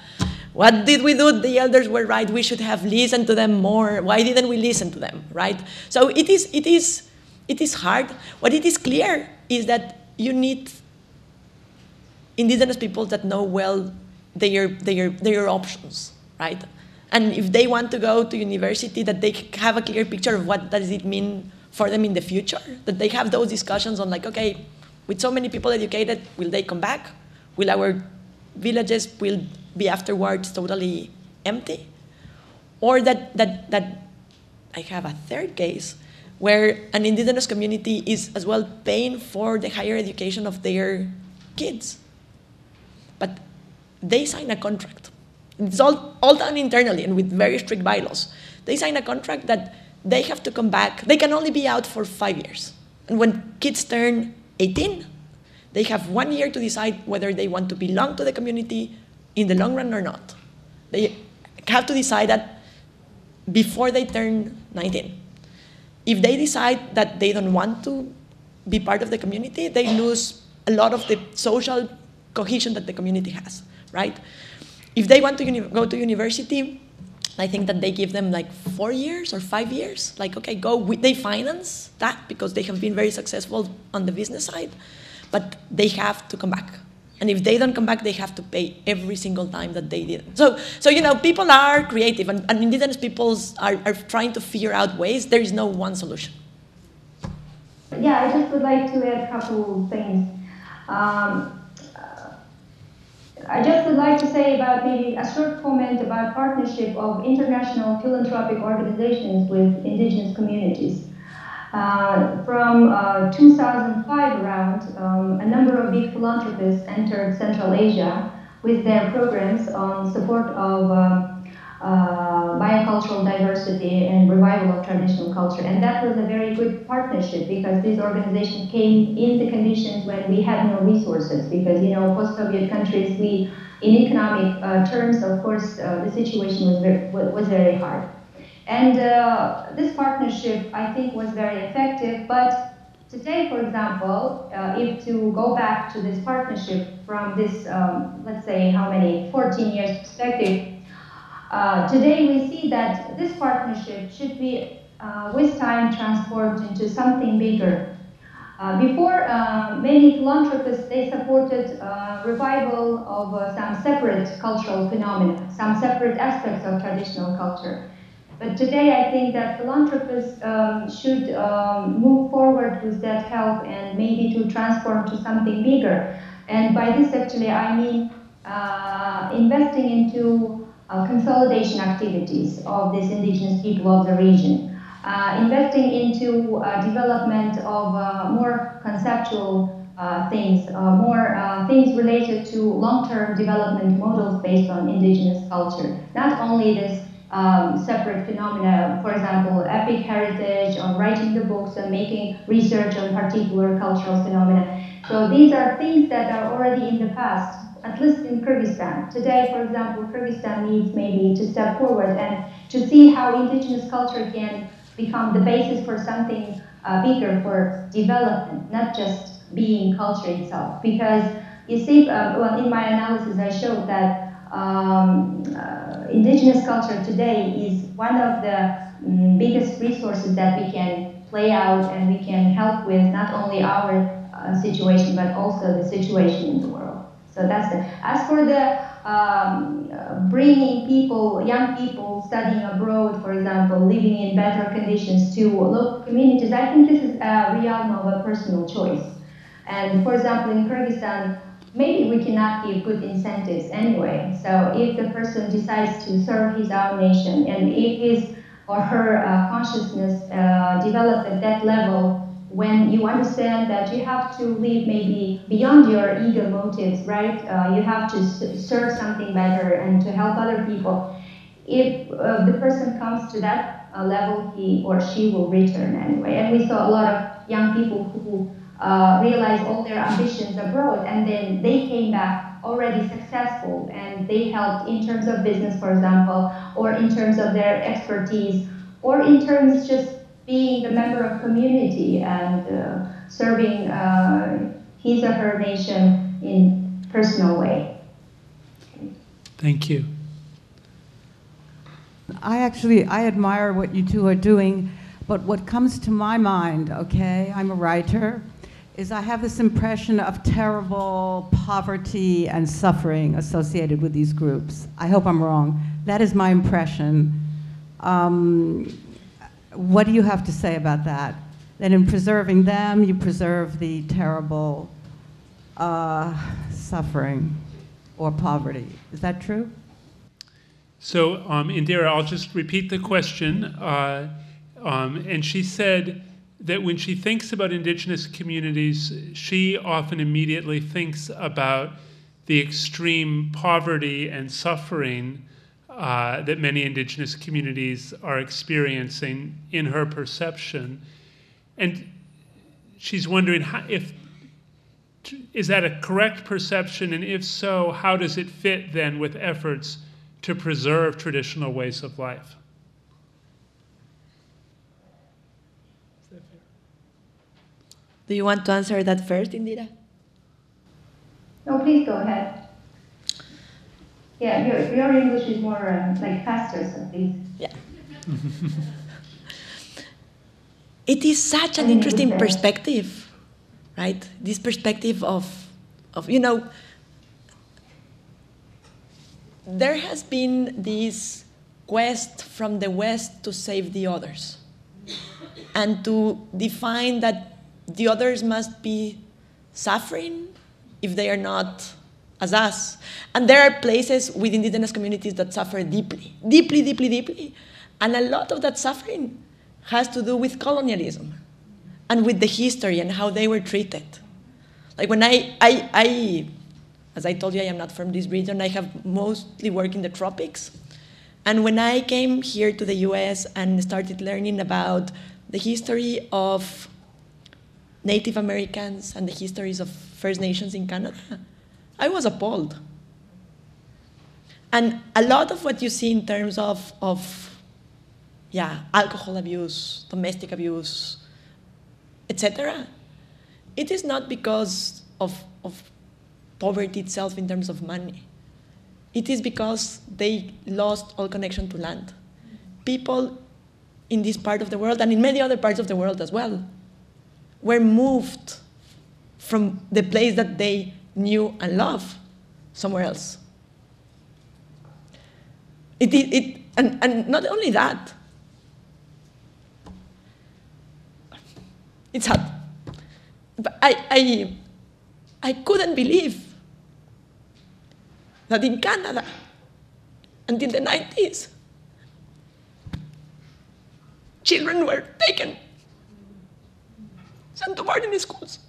what did we do? The elders were right. We should have listened to them more. Why didn't we listen to them, right? So it is, it is, it is hard. What it is clear is that you need indigenous people that know well their, their, their options, right? And if they want to go to university, that they have a clear picture of what does it mean for them in the future, that they have those discussions on like, okay, with so many people educated, will they come back? Will our villages will be afterwards totally empty? Or that, that, that I have a third case where an indigenous community is as well paying for the higher education of their kids. But they sign a contract. It's all, all done internally and with very strict bylaws. They sign a contract that they have to come back. They can only be out for five years. And when kids turn 18, they have one year to decide whether they want to belong to the community in the long run or not. They have to decide that before they turn 19. If they decide that they don't want to be part of the community, they lose a lot of the social cohesion that the community has, right? If they want to go to university, I think that they give them like four years or five years. Like, okay, go. They finance that because they have been very successful on the business side, but they have to come back. And if they don't come back, they have to pay every single time that they didn't. So, so you know, people are creative, and, and indigenous peoples are, are trying to figure out ways. There is no one solution. Yeah, I just would like to add a couple things. Um, I just would like to say about maybe a short comment about partnership of international philanthropic organizations with indigenous communities. Uh, from uh, 2005 around, um, a number of big philanthropists entered Central Asia with their programs on support of uh, uh, biocultural diversity and revival of traditional culture. And that was a very good partnership because these organizations came in the conditions when we had no resources. Because, you know, post Soviet countries, we, in economic uh, terms, of course, uh, the situation was very, was very hard. And uh, this partnership, I think, was very effective. But today, for example, uh, if to go back to this partnership from this, um, let's say, how many, 14 years perspective, uh, today we see that this partnership should be uh, with time transformed into something bigger. Uh, before, uh, many philanthropists, they supported uh, revival of some separate cultural phenomena, some separate aspects of traditional culture. But today I think that philanthropists um, should um, move forward with that help and maybe to transform to something bigger. And by this actually I mean investing into uh, consolidation activities of these indigenous people of the region, uh, investing into uh, development of uh, more conceptual uh, things, uh, more things related to long-term development models based on indigenous culture. Not only this um, separate phenomena, for example, epic heritage, on writing the books and making research on particular cultural phenomena. So these are things that are already in the past at least in Kyrgyzstan. Today, for example, Kyrgyzstan needs maybe to step forward and to see how indigenous culture can become the basis for something uh, bigger for development, not just being culture itself. Because you see, uh, well, in my analysis, I showed that um, uh, indigenous culture today is one of the um, biggest resources that we can play out and we can help with not only our uh, situation but also the situation in the world. So that's it. As for the um, bringing people, young people studying abroad, for example, living in better conditions to local communities, I think this is a realm of a personal choice. And for example, in Kyrgyzstan, maybe we cannot give good incentives anyway. So if the person decides to serve his own nation and if his or her uh, consciousness uh, develops at that level, when you understand that you have to live maybe beyond your ego motives, right? Uh, you have to serve something better and to help other people. If uh, the person comes to that uh, level, he or she will return anyway. And we saw a lot of young people who uh, realized all their ambitions abroad and then they came back already successful and they helped in terms of business, for example, or in terms of their expertise, or in terms just being a member of community and uh, serving uh, his or her nation in personal way. Thank you. I actually I admire what you two are doing, but what comes to my mind, okay, I'm a writer, is I have this impression of terrible poverty and suffering associated with these groups. I hope I'm wrong. That is my impression. Um, what do you have to say about that? That in preserving them, you preserve the terrible uh, suffering or poverty. Is that true? So, um, Indira, I'll just repeat the question. Uh, um, and she said that when she thinks about indigenous communities, she often immediately thinks about the extreme poverty and suffering uh, that many indigenous communities are experiencing in her perception. And she's wondering how, if is that a correct perception, and if so, how does it fit then with efforts to preserve traditional ways of life? Do you want to answer that first, Indira? No, please go ahead. Yeah, your, your English is more uh, like faster, so please. Yeah. it is such an interesting perspective, right? This perspective of, of you know, there has been this quest from the West to save the others and to define that the others must be suffering if they are not as us. And there are places with indigenous communities that suffer deeply, deeply, deeply, deeply. And a lot of that suffering has to do with colonialism and with the history and how they were treated. Like when I, I, I as I told you, I am not from this region. I have mostly worked in the tropics. And when I came here to the US and started learning about the history of Native Americans and the histories of First Nations in Canada, I was appalled. And a lot of what you see in terms of, of yeah, alcohol abuse, domestic abuse, etc., it is not because of, of poverty itself in terms of money. It is because they lost all connection to land. People in this part of the world and in many other parts of the world as well were moved from the place that they knew and loved somewhere else. It, it, it and, and not only that, it's hard. But I, I, I couldn't believe that in Canada, until the 90s, children were taken, sent to boarding schools.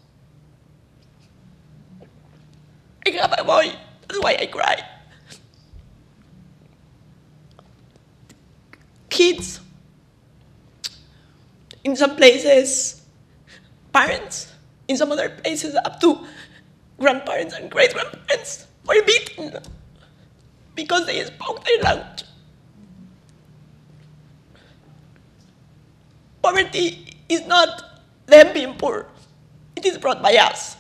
I have a boy, that's why I cry. Kids, in some places, parents, in some other places, up to grandparents and great grandparents were beaten. Because they spoke their language. Poverty is not them being poor, it is brought by us,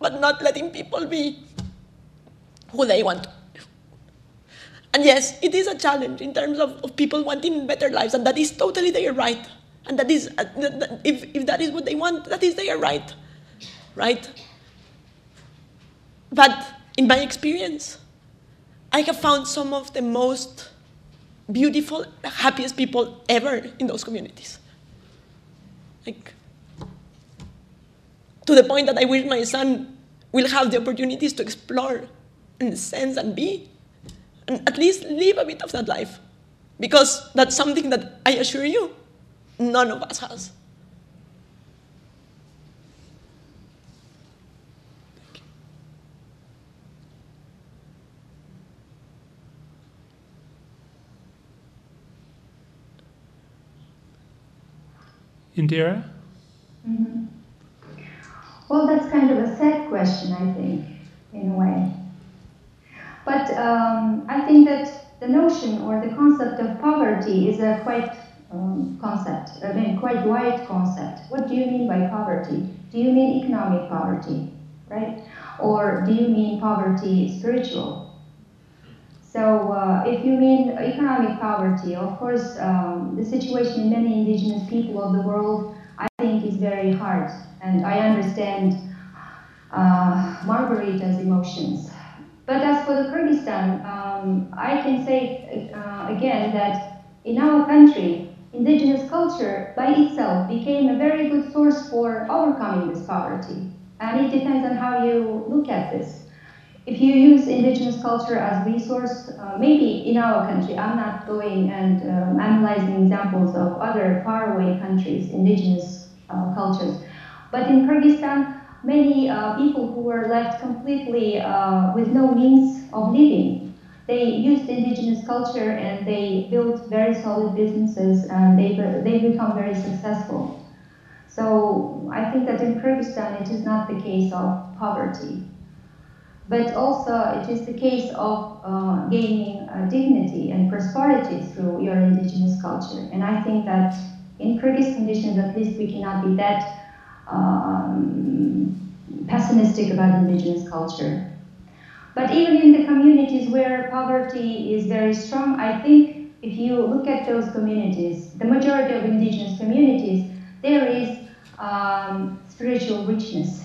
but not letting people be who they want. And yes, it is a challenge in terms of, of people wanting better lives, and that is totally their right. And that is, uh, if, if that is what they want, that is their right, right? But in my experience, I have found some of the most beautiful, happiest people ever in those communities. Like, to the point that I wish my son will have the opportunities to explore and sense and be, and at least live a bit of that life. Because that's something that I assure you, none of us has. Indira? Mm-hmm. Well, that's kind of a sad question, I think, in a way. But um, I think that the notion or the concept of poverty is a quite um, concept, I mean, quite wide concept. What do you mean by poverty? Do you mean economic poverty, right? Or do you mean poverty spiritual? So uh, if you mean economic poverty, of course, um, the situation in many indigenous people of the world, I think, is is very hard, and I understand uh, Margarita's emotions. But as for the Kyrgyzstan, um, I can say uh, again that in our country, indigenous culture by itself became a very good source for overcoming this poverty. And it depends on how you look at this. If you use indigenous culture as resource, uh, maybe in our country, I'm not going and um, analyzing examples of other faraway countries, indigenous uh, cultures. But in Kyrgyzstan, many uh, people who were left completely uh, with no means of living, they used indigenous culture and they built very solid businesses and they, they become very successful. So I think that in Kyrgyzstan it is not the case of poverty but also it is the case of uh, gaining uh, dignity and prosperity through your indigenous culture. And I think that in Kyrgyz conditions, at least we cannot be that um, pessimistic about indigenous culture. But even in the communities where poverty is very strong, I think if you look at those communities, the majority of indigenous communities, there is um, spiritual richness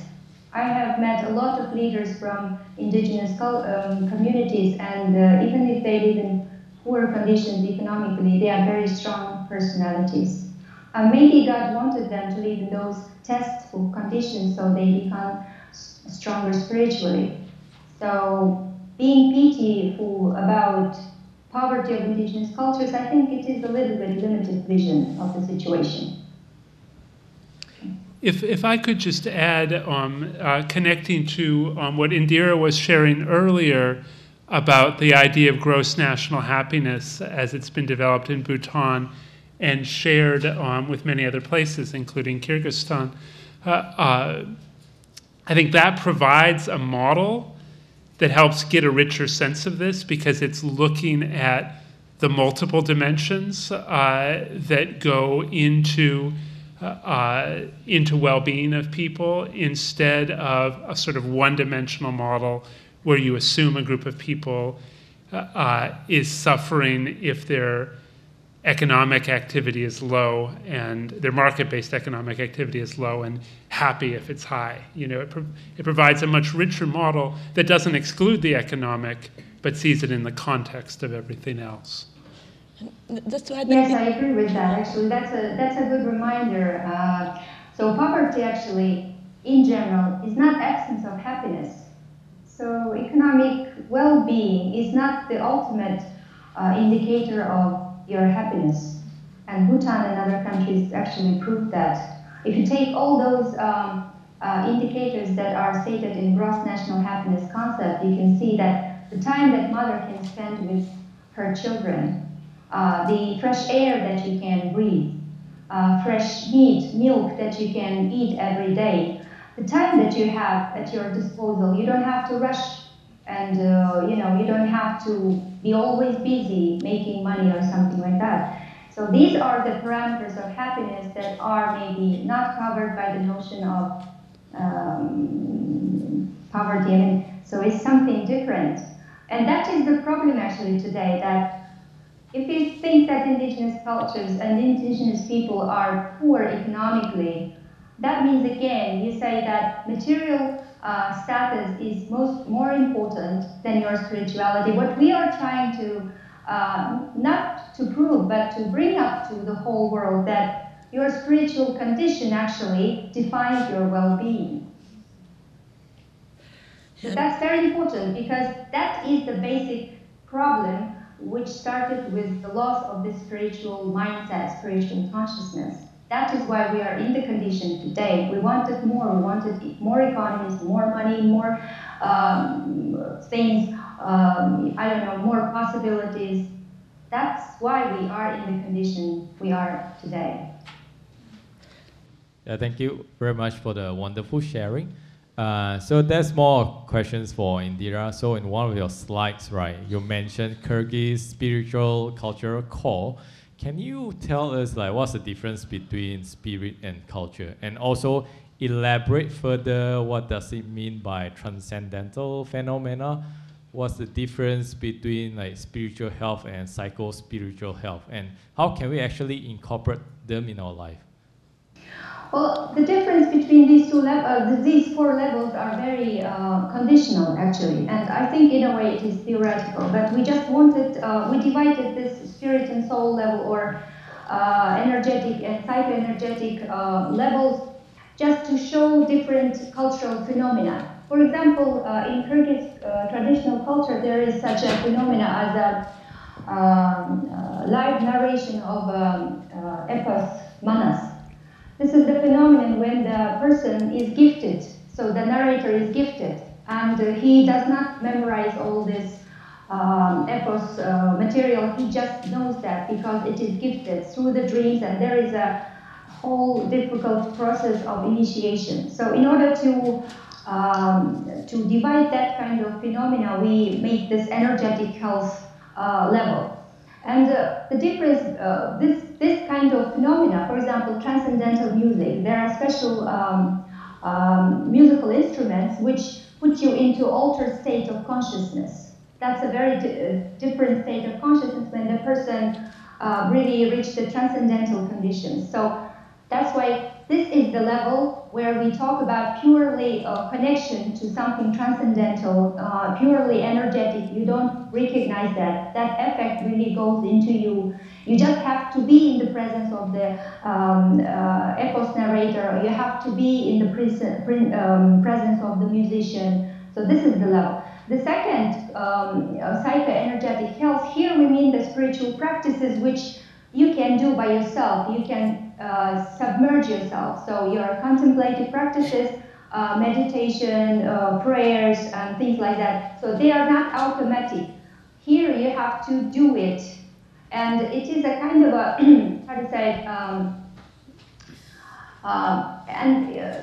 I have met a lot of leaders from indigenous um, communities, and uh, even if they live in poor conditions economically, they are very strong personalities. Uh, maybe God wanted them to live in those testful conditions so they become stronger spiritually. So, being pitiful about poverty of indigenous cultures, I think it is a little bit limited vision of the situation. If, if I could just add, um, uh, connecting to um, what Indira was sharing earlier about the idea of gross national happiness as it's been developed in Bhutan and shared um, with many other places, including Kyrgyzstan, uh, uh, I think that provides a model that helps get a richer sense of this because it's looking at the multiple dimensions uh, that go into uh, into well-being of people instead of a sort of one-dimensional model where you assume a group of people uh, uh, is suffering if their economic activity is low and their market-based economic activity is low and happy if it's high. You know, it, pro- it provides a much richer model that doesn't exclude the economic but sees it in the context of everything else. Just to add yes, I agree with that. Actually, that's a that's a good reminder. Uh, so poverty, actually, in general, is not absence of happiness. So economic well-being is not the ultimate uh, indicator of your happiness. And Bhutan and other countries actually prove that. If you take all those um, uh, indicators that are stated in gross national happiness concept, you can see that the time that mother can spend with her children uh, the fresh air that you can breathe, uh, fresh meat, milk that you can eat every day, the time that you have at your disposal. You don't have to rush and uh, you know you don't have to be always busy making money or something like that. So these are the parameters of happiness that are maybe not covered by the notion of um, poverty. So it's something different. And that is the problem actually today that if you think that indigenous cultures and indigenous people are poor economically, that means again you say that material uh, status is most more important than your spirituality. What we are trying to uh, not to prove, but to bring up to the whole world that your spiritual condition actually defines your well-being. That's very important because that is the basic problem which started with the loss of the spiritual mindset, spiritual consciousness. That is why we are in the condition today. We wanted more. We wanted more economies, more money, more um, things. Um, I don't know, more possibilities. That's why we are in the condition we are today. Yeah, thank you very much for the wonderful sharing. Uh, so there's more questions for Indira. So in one of your slides, right, you mentioned Kyrgyz spiritual cultural core. Can you tell us like what's the difference between spirit and culture, and also elaborate further what does it mean by transcendental phenomena? What's the difference between like spiritual health and psycho spiritual health, and how can we actually incorporate them in our life? Well, the difference between these two levels, uh, these four levels are very uh, conditional actually, and I think in a way it is theoretical. But we just wanted, uh, we divided this spirit and soul level or uh, energetic and psychoenergetic uh, levels just to show different cultural phenomena. For example, uh, in Kyrgyz traditional culture, there is such a phenomena as a um, live narration of um, epos manas this is the phenomenon when the person is gifted. So the narrator is gifted, and uh, he does not memorize all this um, epos uh, material. He just knows that because it is gifted through the dreams, and there is a whole difficult process of initiation. So in order to um, to divide that kind of phenomena, we make this energetic health uh, level. And uh, the difference, uh, this, this kind of phenomena, for example, transcendental music, there are special um, um, musical instruments which put you into altered state of consciousness. That's a very di uh, different state of consciousness when the person uh, really reached the transcendental conditions. So that's why this is the level where we talk about purely uh, connection to something transcendental, uh, purely energetic. You don't recognize that. That effect really goes into you. You just have to be in the presence of the um, uh, epos narrator. You have to be in the pre- um, presence of the musician. So this is the level. The second, um, uh, psycho-energetic health, here we mean the spiritual practices which you can do by yourself. You can uh, submerge yourself. So your contemplative practices, uh, meditation, uh, prayers, and things like that. So they are not automatic. Here you have to do it, and it is a kind of a how to say um, uh, and uh,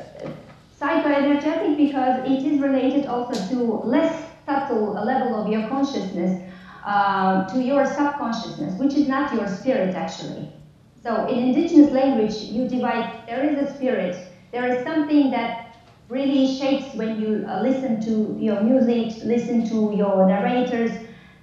psychoenergetic because it is related also to less subtle level of your consciousness, uh, to your subconsciousness, which is not your spirit actually. So in indigenous language, you divide, there is a spirit, there is something that really shapes when you uh, listen to your music, listen to your narrators.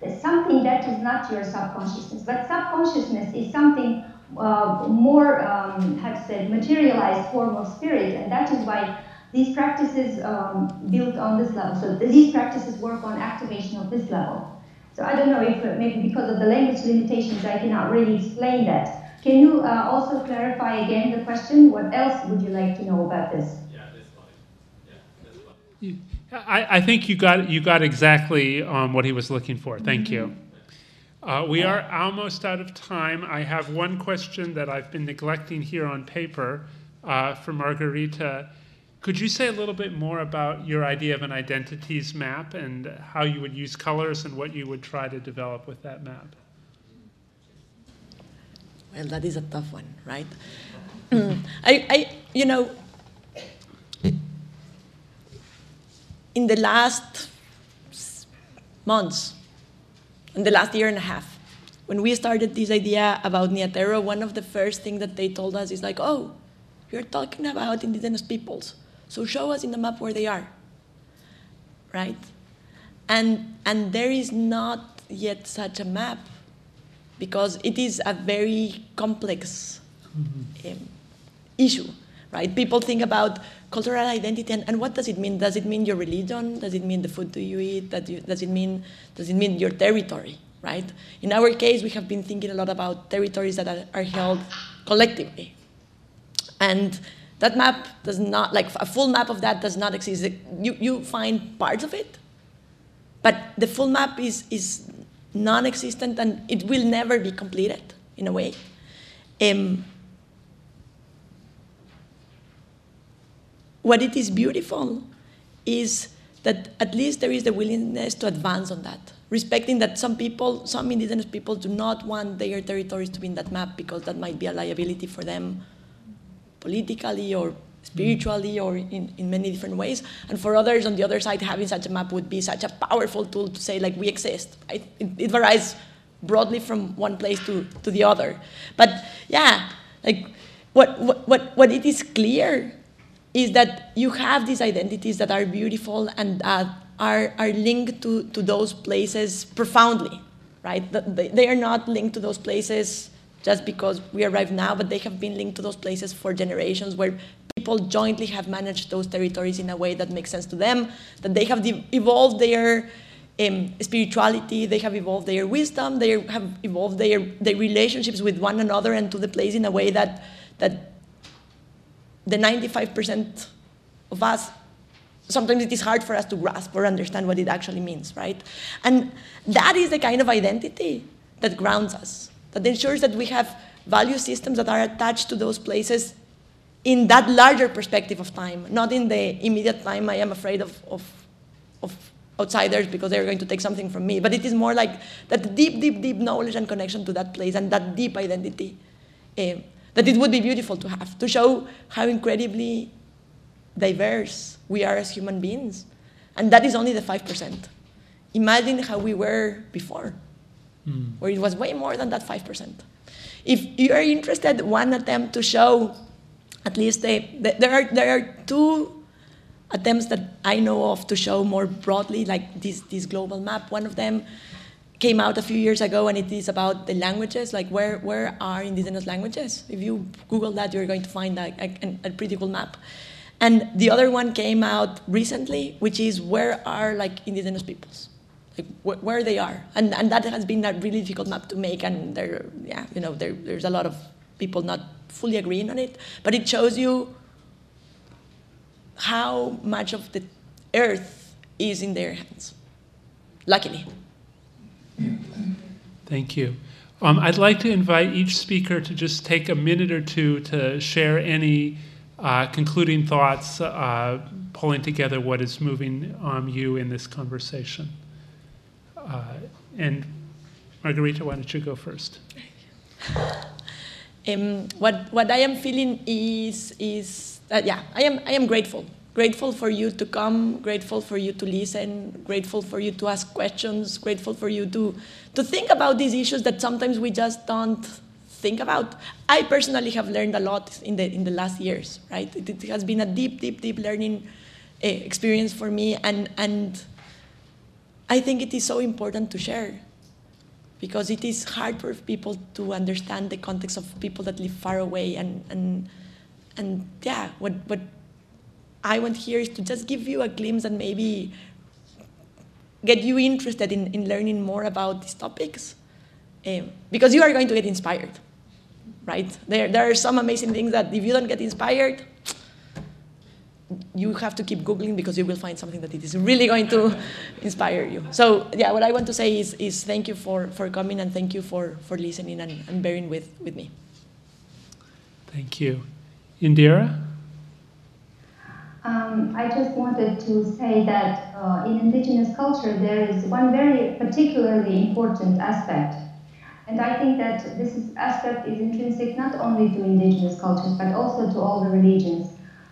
Something that is not your subconsciousness, but subconsciousness is something uh, more, um, have said, materialized form of spirit, and that is why these practices um, built on this level. So these practices work on activation of this level. So I don't know if uh, maybe because of the language limitations, I cannot really explain that. Can you uh, also clarify again the question? What else would you like to know about this? I, I think you got you got exactly um, what he was looking for. Thank you. Mm-hmm. Uh, we are almost out of time. I have one question that I've been neglecting here on paper uh, for Margarita. Could you say a little bit more about your idea of an identities map and how you would use colors and what you would try to develop with that map? Well, that is a tough one, right? Mm. I, I, you know, in the last months, in the last year and a half, when we started this idea about Nia Tero, one of the first things that they told us is like, oh, you're talking about indigenous peoples, so show us in the map where they are, right? And, and there is not yet such a map because it is a very complex mm-hmm. um, issue, right? People think about cultural identity and, and, what does it mean? Does it mean your religion? Does it mean the food do you eat? Does it, does it mean does it mean your territory, right? In our case, we have been thinking a lot about territories that are, are held collectively, and that map does not like a full map of that does not exist. You you find parts of it, but the full map is is non-existent and it will never be completed in a way. Um, what it is beautiful is that at least there is the willingness to advance on that, respecting that some people, some indigenous people do not want their territories to be in that map because that might be a liability for them politically or spiritually or in, in many different ways. And for others, on the other side, having such a map would be such a powerful tool to say, like, we exist. Right? It, it varies broadly from one place to, to the other. But yeah, like, what, what, what, what it is clear is that you have these identities that are beautiful and uh, are, are linked to, to those places profoundly, right? They, they are not linked to those places just because we arrive now, but they have been linked to those places for generations where people jointly have managed those territories in a way that makes sense to them, that they have evolved their um, spirituality, they have evolved their wisdom, they have evolved their, their relationships with one another and to the place in a way that, that the 95% of us, sometimes it is hard for us to grasp or understand what it actually means, right? And that is the kind of identity that grounds us, that ensures that we have value systems that are attached to those places in that larger perspective of time, not in the immediate time I am afraid of, of, of outsiders because they're going to take something from me. But it is more like that deep, deep, deep knowledge and connection to that place and that deep identity uh, that it would be beautiful to have, to show how incredibly diverse we are as human beings. And that is only the 5%. Imagine how we were before, mm. where it was way more than that 5%. If you are interested, one attempt to show, at least they, there, are, there are two attempts that I know of to show more broadly, like this, this global map. One of them came out a few years ago, and it is about the languages, like where, where are indigenous languages? If you Google that, you're going to find a, a, a pretty cool map. And the other one came out recently, which is where are like indigenous peoples, like wh where they are, and and that has been a really difficult map to make, and there, yeah, you know, there, there's a lot of people not fully agreeing on it, but it shows you how much of the earth is in their hands. Luckily. Thank you. Um, I'd like to invite each speaker to just take a minute or two to share any uh, concluding thoughts, uh, pulling together what is moving um, you in this conversation. Uh, and Margarita, why don't you go first? Um, what, what I am feeling is, is that, yeah, I am, I am grateful grateful for you to come, grateful for you to listen, grateful for you to ask questions, grateful for you to, to think about these issues that sometimes we just don't think about. I personally have learned a lot in the, in the last years, right? It, it has been a deep, deep, deep learning uh, experience for me, and, and I think it is so important to share because it is hard for people to understand the context of people that live far away and, and, and yeah, what, what I want here is to just give you a glimpse and maybe get you interested in, in learning more about these topics um, because you are going to get inspired, right? There, there are some amazing things that if you don't get inspired, you have to keep Googling because you will find something that it is really going to inspire you. So yeah, what I want to say is, is thank you for, for coming and thank you for, for listening and, and bearing with, with me. Thank you. Indira? Um, I just wanted to say that uh, in indigenous culture there is one very particularly important aspect. And I think that this is, aspect is intrinsic not only to indigenous cultures but also to all the religions.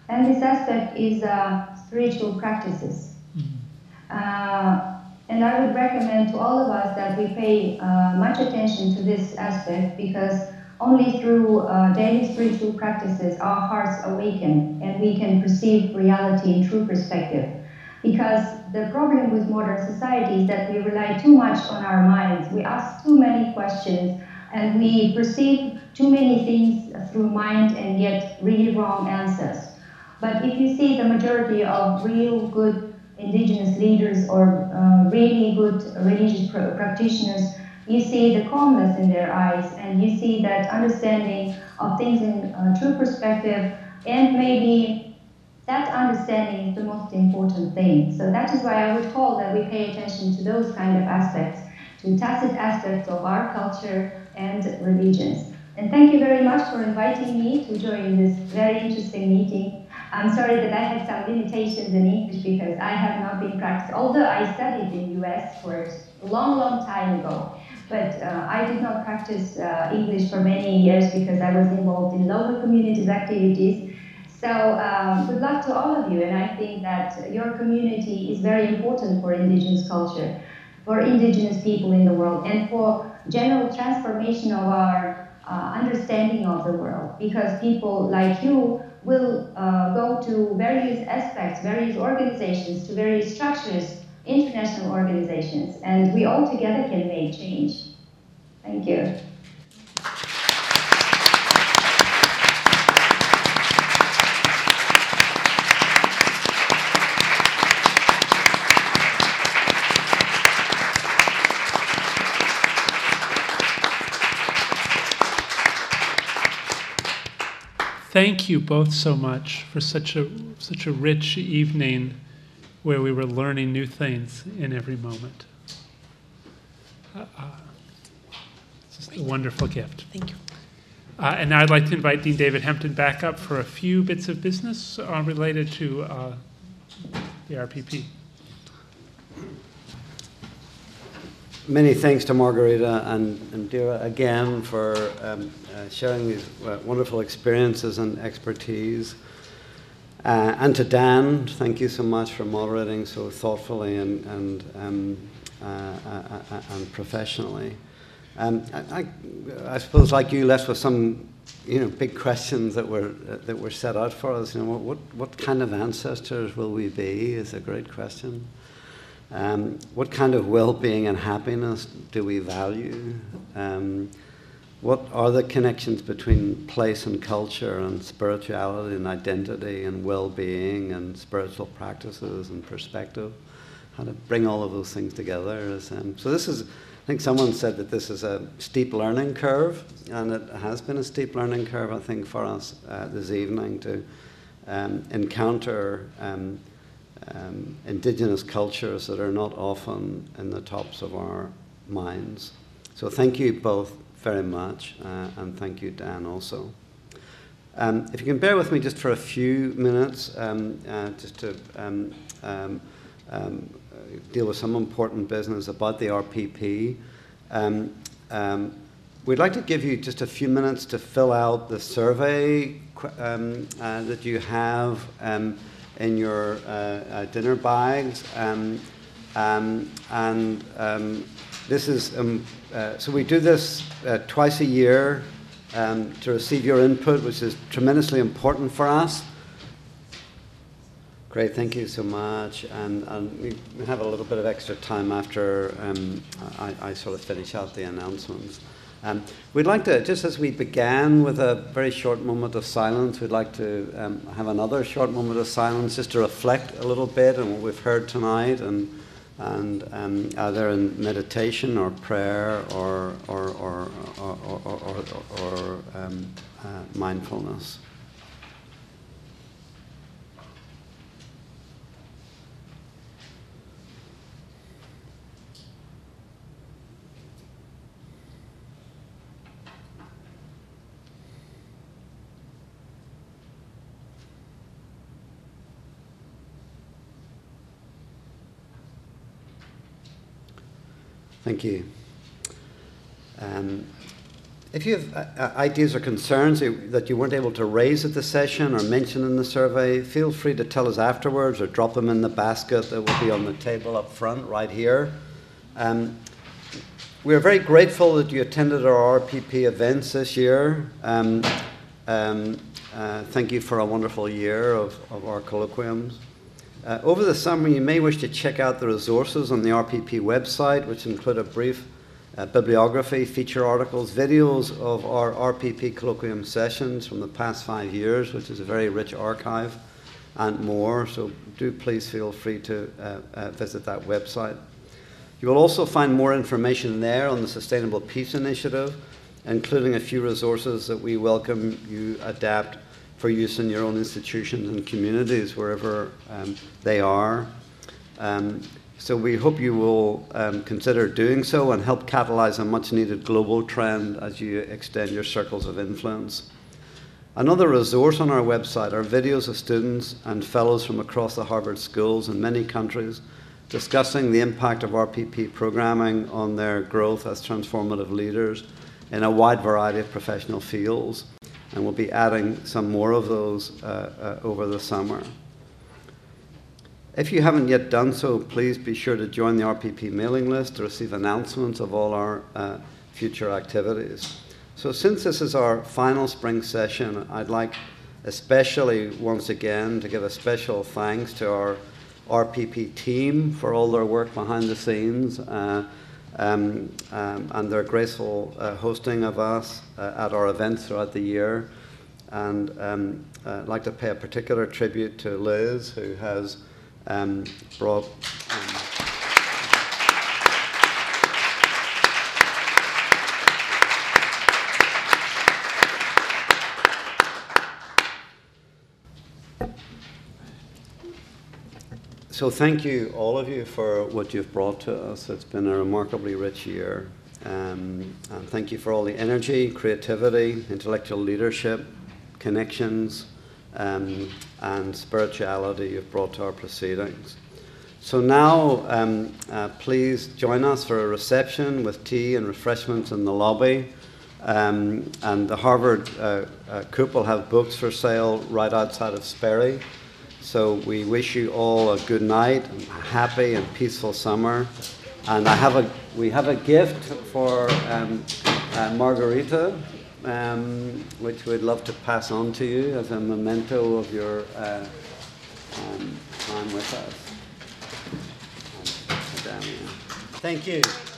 And this aspect is uh, spiritual practices. Mm-hmm. Uh, and I would recommend to all of us that we pay uh, much attention to this aspect because only through uh, daily spiritual practices our hearts awaken and we can perceive reality in true perspective. Because the problem with modern society is that we rely too much on our minds. We ask too many questions and we perceive too many things through mind and get really wrong answers. But if you see the majority of real good indigenous leaders or uh, really good religious practitioners you see the calmness in their eyes and you see that understanding of things in a true perspective and maybe that understanding is the most important thing. So that is why I would call that we pay attention to those kind of aspects, to tacit aspects of our culture and religions. And thank you very much for inviting me to join this very interesting meeting. I'm sorry that I had some limitations in English because I have not been practiced, although I studied in US for a long, long time ago. But uh, I did not practice uh, English for many years because I was involved in local communities activities. So um, good luck to all of you, and I think that your community is very important for indigenous culture, for indigenous people in the world, and for general transformation of our uh, understanding of the world. Because people like you will uh, go to various aspects, various organizations, to various structures international organizations, and we all together can make change. Thank you. Thank you both so much for such a such a rich evening where we were learning new things in every moment. Uh, uh, it's just a wonderful gift. Thank you. Uh, and now I'd like to invite Dean David Hempton back up for a few bits of business uh, related to uh, the RPP. Many thanks to Margarita and, and Dira again for um, uh, sharing these uh, wonderful experiences and expertise. Uh, and to Dan, thank you so much for moderating so thoughtfully and, and, um, uh, uh, uh, and professionally. Um, I, I, I, suppose, like you, left with some, you know, big questions that were that were set out for us. You know, what what kind of ancestors will we be? Is a great question. Um, what kind of well-being and happiness do we value? What are the connections between place and culture and spirituality and identity and well-being and spiritual practices and perspective? How to bring all of those things together. Is, um, so this is, I think someone said that this is a steep learning curve, and it has been a steep learning curve, I think, for us uh, this evening to um, encounter um, um, indigenous cultures that are not often in the tops of our minds. So thank you both very much, uh, and thank you, Dan, also. Um, if you can bear with me just for a few minutes, um, uh, just to um, um, um deal with some important business about the RPP. We'd like to give you just a few minutes to fill out the survey uh, that you have in your uh, uh, dinner bags. And this is, uh, so we do this uh, twice a year um, to receive your input, which is tremendously important for us. Great, thank you so much. And, and we have a little bit of extra time after um, I, I sort of finish out the announcements. Um, we'd like to, just as we began with a very short moment of silence, we'd like to um, have another short moment of silence just to reflect a little bit on what we've heard tonight and, and um, either in meditation or prayer or, or, or, or, or, or, or um, uh, mindfulness. Thank you. Um, if you have uh, uh, ideas or concerns that you weren't able to raise at the session or mention in the survey, feel free to tell us afterwards or drop them in the basket that will be on the table up front right here. Um, we are very grateful that you attended our RPP events this year. Um, um, uh, thank you for a wonderful year of, of our colloquiums. Uh, over the summer, you may wish to check out the resources on the RPP website, which include a brief uh, bibliography, feature articles, videos of our RPP colloquium sessions from the past five years, which is a very rich archive, and more. So do please feel free to uh, uh visit that website. You will also find more information there on the Sustainable Peace Initiative, including a few resources that we welcome you adapt for use in your own institutions and communities wherever um, they are. Um, so we hope you will um, consider doing so and help catalyze a much needed global trend as you extend your circles of influence. Another resource on our website are videos of students and fellows from across the Harvard schools in many countries discussing the impact of RPP programming on their growth as transformative leaders in a wide variety of professional fields and we'll be adding some more of those uh, uh, over the summer. If you haven't yet done so, please be sure to join the RPP mailing list to receive announcements of all our uh, future activities. So, since this is our final spring session, I'd like especially once again to give a special thanks to our RPP team for all their work behind the scenes. Um, um, and their graceful uh, hosting of us uh, at our events throughout the year. And um, uh, I'd like to pay a particular tribute to Liz, who has um, brought. So thank you, all of you, for what you've brought to us. It's been a remarkably rich year. Um, and thank you for all the energy, creativity, intellectual leadership, connections, um, and spirituality you've brought to our proceedings. So now, um, uh, please join us for a reception with tea and refreshments in the lobby. Um, and the Harvard uh, uh, Coop will have books for sale right outside of Sperry. So we wish you all a good night, a happy and peaceful summer. And I have a, we have a gift for um, uh, Margarita, um, which we'd love to pass on to you as a memento of your uh, um, time with us. Thank you.